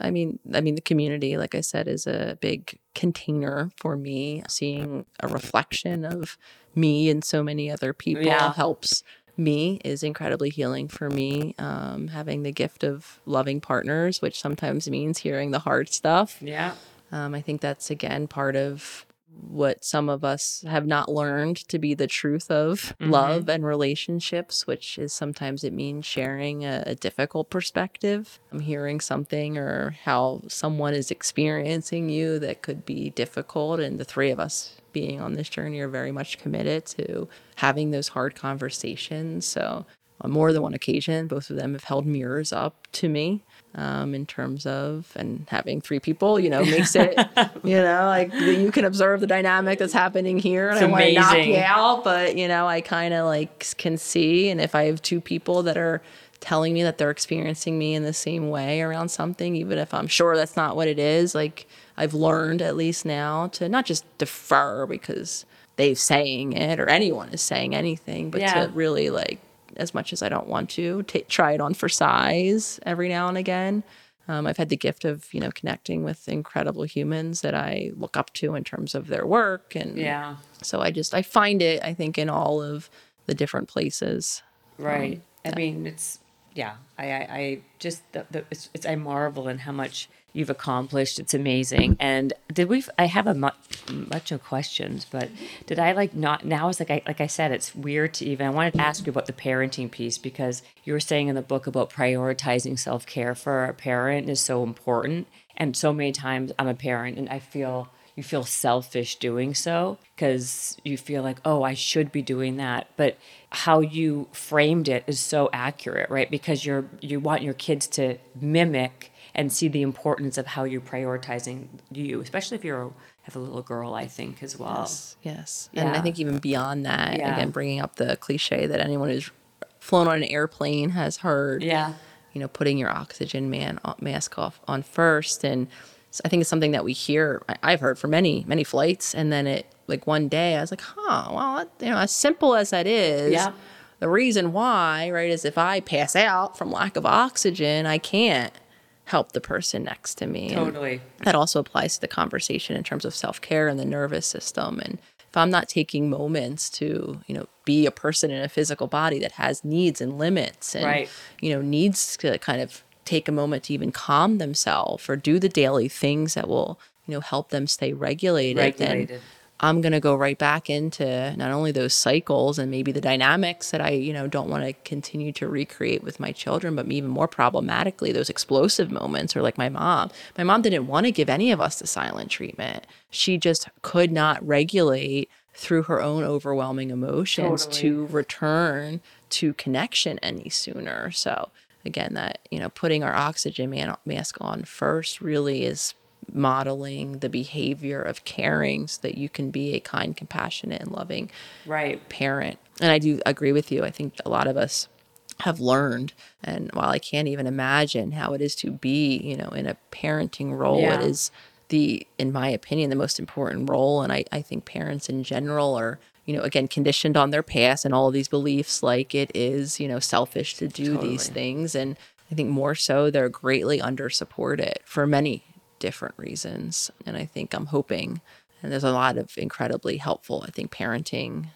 I mean, I mean, the community, like I said, is a big container for me. Seeing a reflection of me and so many other people Yeah. helps me is incredibly healing for me. Um, having the gift of loving partners, which sometimes means hearing the hard stuff. Yeah. Um, I think that's again part of what some of us have not learned to be the truth of love and relationships, which is sometimes it means sharing a, a difficult perspective. I'm hearing something or how someone is experiencing you that could be difficult. And the three of us being on this journey are very much committed to having those hard conversations. So, on more than one occasion, both of them have held mirrors up to me um, in terms of, and having three people, you know, makes it, you know, like you can observe the dynamic that's happening here. And It's I want to knock you out, but, you know, I kind of like can see. And if I have two people that are telling me that they're experiencing me in the same way around something, even if I'm sure that's not what it is, like I've learned at least now to not just defer because they're saying it or anyone is saying anything, but Yeah. to really like, as much as I don't want to, ta try it on for size every now and again. Um, I've had the gift of you know connecting with incredible humans that I look up to in terms of their work, and Yeah. so I just I find it I think in all of the different places. Right. I mean, it's yeah. I I, I just the, the, it's, it's I marvel in how much you've accomplished. It's amazing. And did we? I have a mu- bunch of questions, but did I like not? Now it's like I like I said, it's weird to even. I wanted to ask you about the parenting piece because you were saying in the book about prioritizing self care for a parent is so important. And so many times I'm a parent and I feel you feel selfish doing so because you feel like, oh, I should be doing that. But how you framed it is so accurate, right? Because you're you want your kids to mimic and see the importance of how you're prioritizing you, especially if you're have a little girl, I think as well. Yes, yes. And I think even beyond that, Yeah. again, bringing up the cliche that anyone who's flown on an airplane has heard. Yeah. you know, putting your oxygen man uh, mask off on first. And I think it's something that we hear. I've heard for many, many flights, and then it like one day I was like, huh, well, you know, as simple as that is. Yeah. The reason why, right, is if I pass out from lack of oxygen, I can't help the person next to me. And Totally. that also applies to the conversation in terms of self-care and the nervous system and if i'm not taking moments to you know be a person in a physical body that has needs and limits and Right. you know needs to kind of take a moment to even calm themselves or do the daily things that will you know help them stay regulated, Regulated. then i'm going to go right back into not only those cycles and maybe the dynamics that i you know don't want to continue to recreate with my children but even more problematically those explosive moments or like my mom. My mom didn't want to give any of us the silent treatment. She just could not regulate through her own overwhelming emotions Totally. to return to connection any sooner. So again that you know putting our oxygen man- mask on first really is modeling the behavior of caring so that you can be a kind compassionate and loving Right. parent and i do agree with you i think a lot of us have learned. And while I can't even imagine how it is to be, you know, in a parenting role, Yeah. it is the, in my opinion, the most important role. And I, I think parents in general are, you know, again, conditioned on their past and all of these beliefs like it is, you know, selfish to do these things. And I think more so they're greatly under supported for many different reasons. And I think I'm hoping, and there's a lot of incredibly helpful, I think, parenting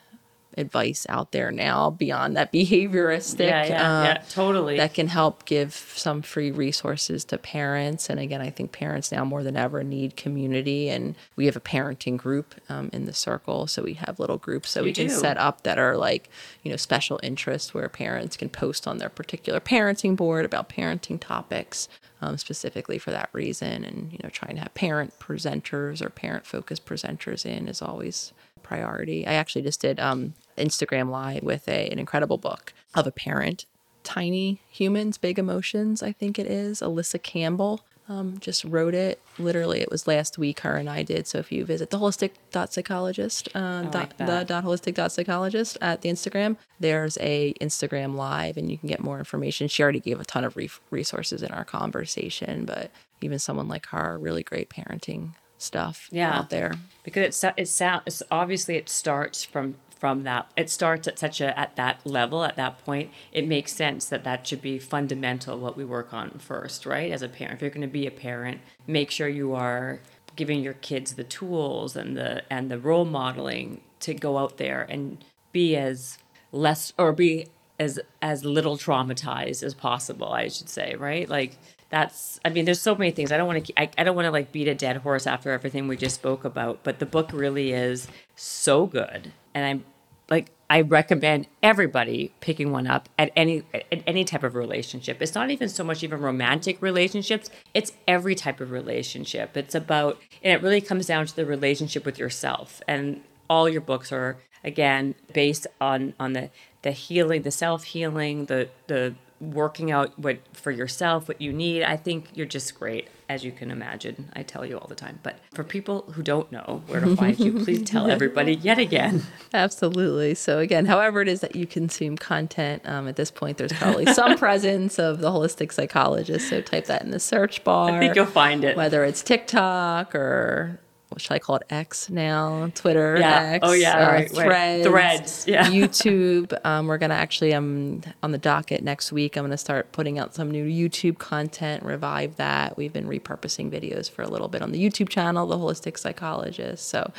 advice out there now beyond that behavioristic Yeah, yeah, uh, yeah, totally. that can help give some free resources to parents and again i think parents now more than ever need community and we have a parenting group um, in the circle so we have little groups that we You can do. set up that are like you know special interests where parents can post on their particular parenting board about parenting topics um, specifically for that reason and you know trying to have parent presenters or parent focused presenters in is always priority. I actually just did um, instagram live with a, an incredible book of a parent. Tiny humans big emotions i think it is. Alyssa campbell um, just wrote it. Literally it was last week her and i did. So if you visit the holistic dot psychologist uh, dot, like the dot holistic dot psychologist at the instagram there's a instagram live and you can get more information. She already gave a ton of re- resources in our conversation but even someone like her really great parenting stuff Yeah. out there. Because it's it sounds obviously it starts from from that it starts at such a at that level at that point it makes sense that that should be fundamental what we work on first right as a parent. If you're going to be a parent make sure you are giving your kids the tools and the and the role modeling to go out there and be as less or be as as little traumatized as possible i should say right? Like that's i mean there's so many things. I don't want to I, I don't want to like beat a dead horse after everything we just spoke about but the book really is so good. And i'm like i recommend everybody picking one up at any at any type of relationship. It's not even so much even romantic relationships it's every type of relationship. It's about and it really comes down to the relationship with yourself. And all your books are again based on on the the healing the self-healing the the working out what for yourself what you need i think you're just great as you can imagine i tell you all the time but for people who don't know where to find you please tell everybody yet again Absolutely. So again, however it is that you consume content, um, at this point, there's probably some presence of the holistic psychologist. So type that in the search bar. i think you'll find it whether it's TikTok or what should I call it? X now, Twitter, Yeah. X, Oh, yeah, uh, right, right. Threads, Threads, yeah. YouTube. Um, we're gonna actually um on the docket next week. I'm gonna start putting out some new YouTube content, revive that. We've been repurposing videos for a little bit on the YouTube channel, The Holistic Psychologist. So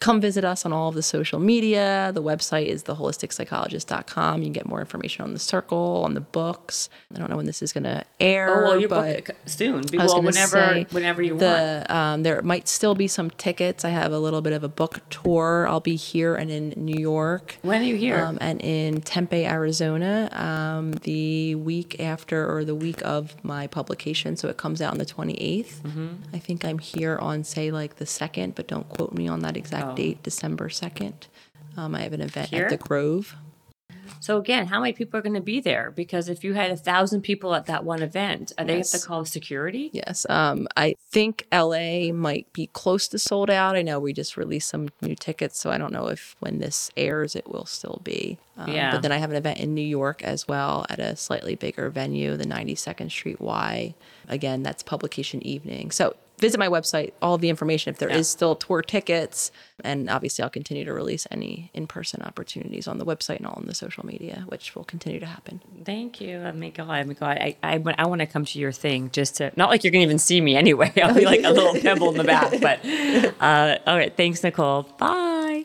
come visit us on all of the social media. The website is theholisticpsychologist.com. You can get more information on the circle, on the books. I don't know when this is gonna air. oh well your but book soon well whenever say whenever you want the, Um, there might still be some tickets. I have a little bit of a book tour. I'll be here and in New York. when are you here Um, and in Tempe, Arizona, um, the week after or the week of my publication. So it comes out on the 28th. Mm-hmm. I think I'm here on, say, like the 2nd, but don't quote me on that exact Oh. date, December 2nd. Um, I have an event Here? at the Grove. So again, how many people are going to be there? Because if you had a thousand people at that one event, are they have to call security? Yes. Um, I think LA might be close to sold out. I know we just released some new tickets, so I don't know if when this airs it will still be. Um, Yeah. But then I have an event in New York as well at a slightly bigger venue, the 92nd Street Y. Again, that's publication evening. So visit my website, all the information if there is Yeah. still tour tickets. And obviously, I'll continue to release any in person opportunities on the website and all in the social media, which will continue to happen. Thank you. Oh my God. Oh my God. I, I, I want to come to your thing just to, not like you're going to even see me anyway. I'll be like a little pebble in the back. But uh, all right. Thanks, Nicole. Bye.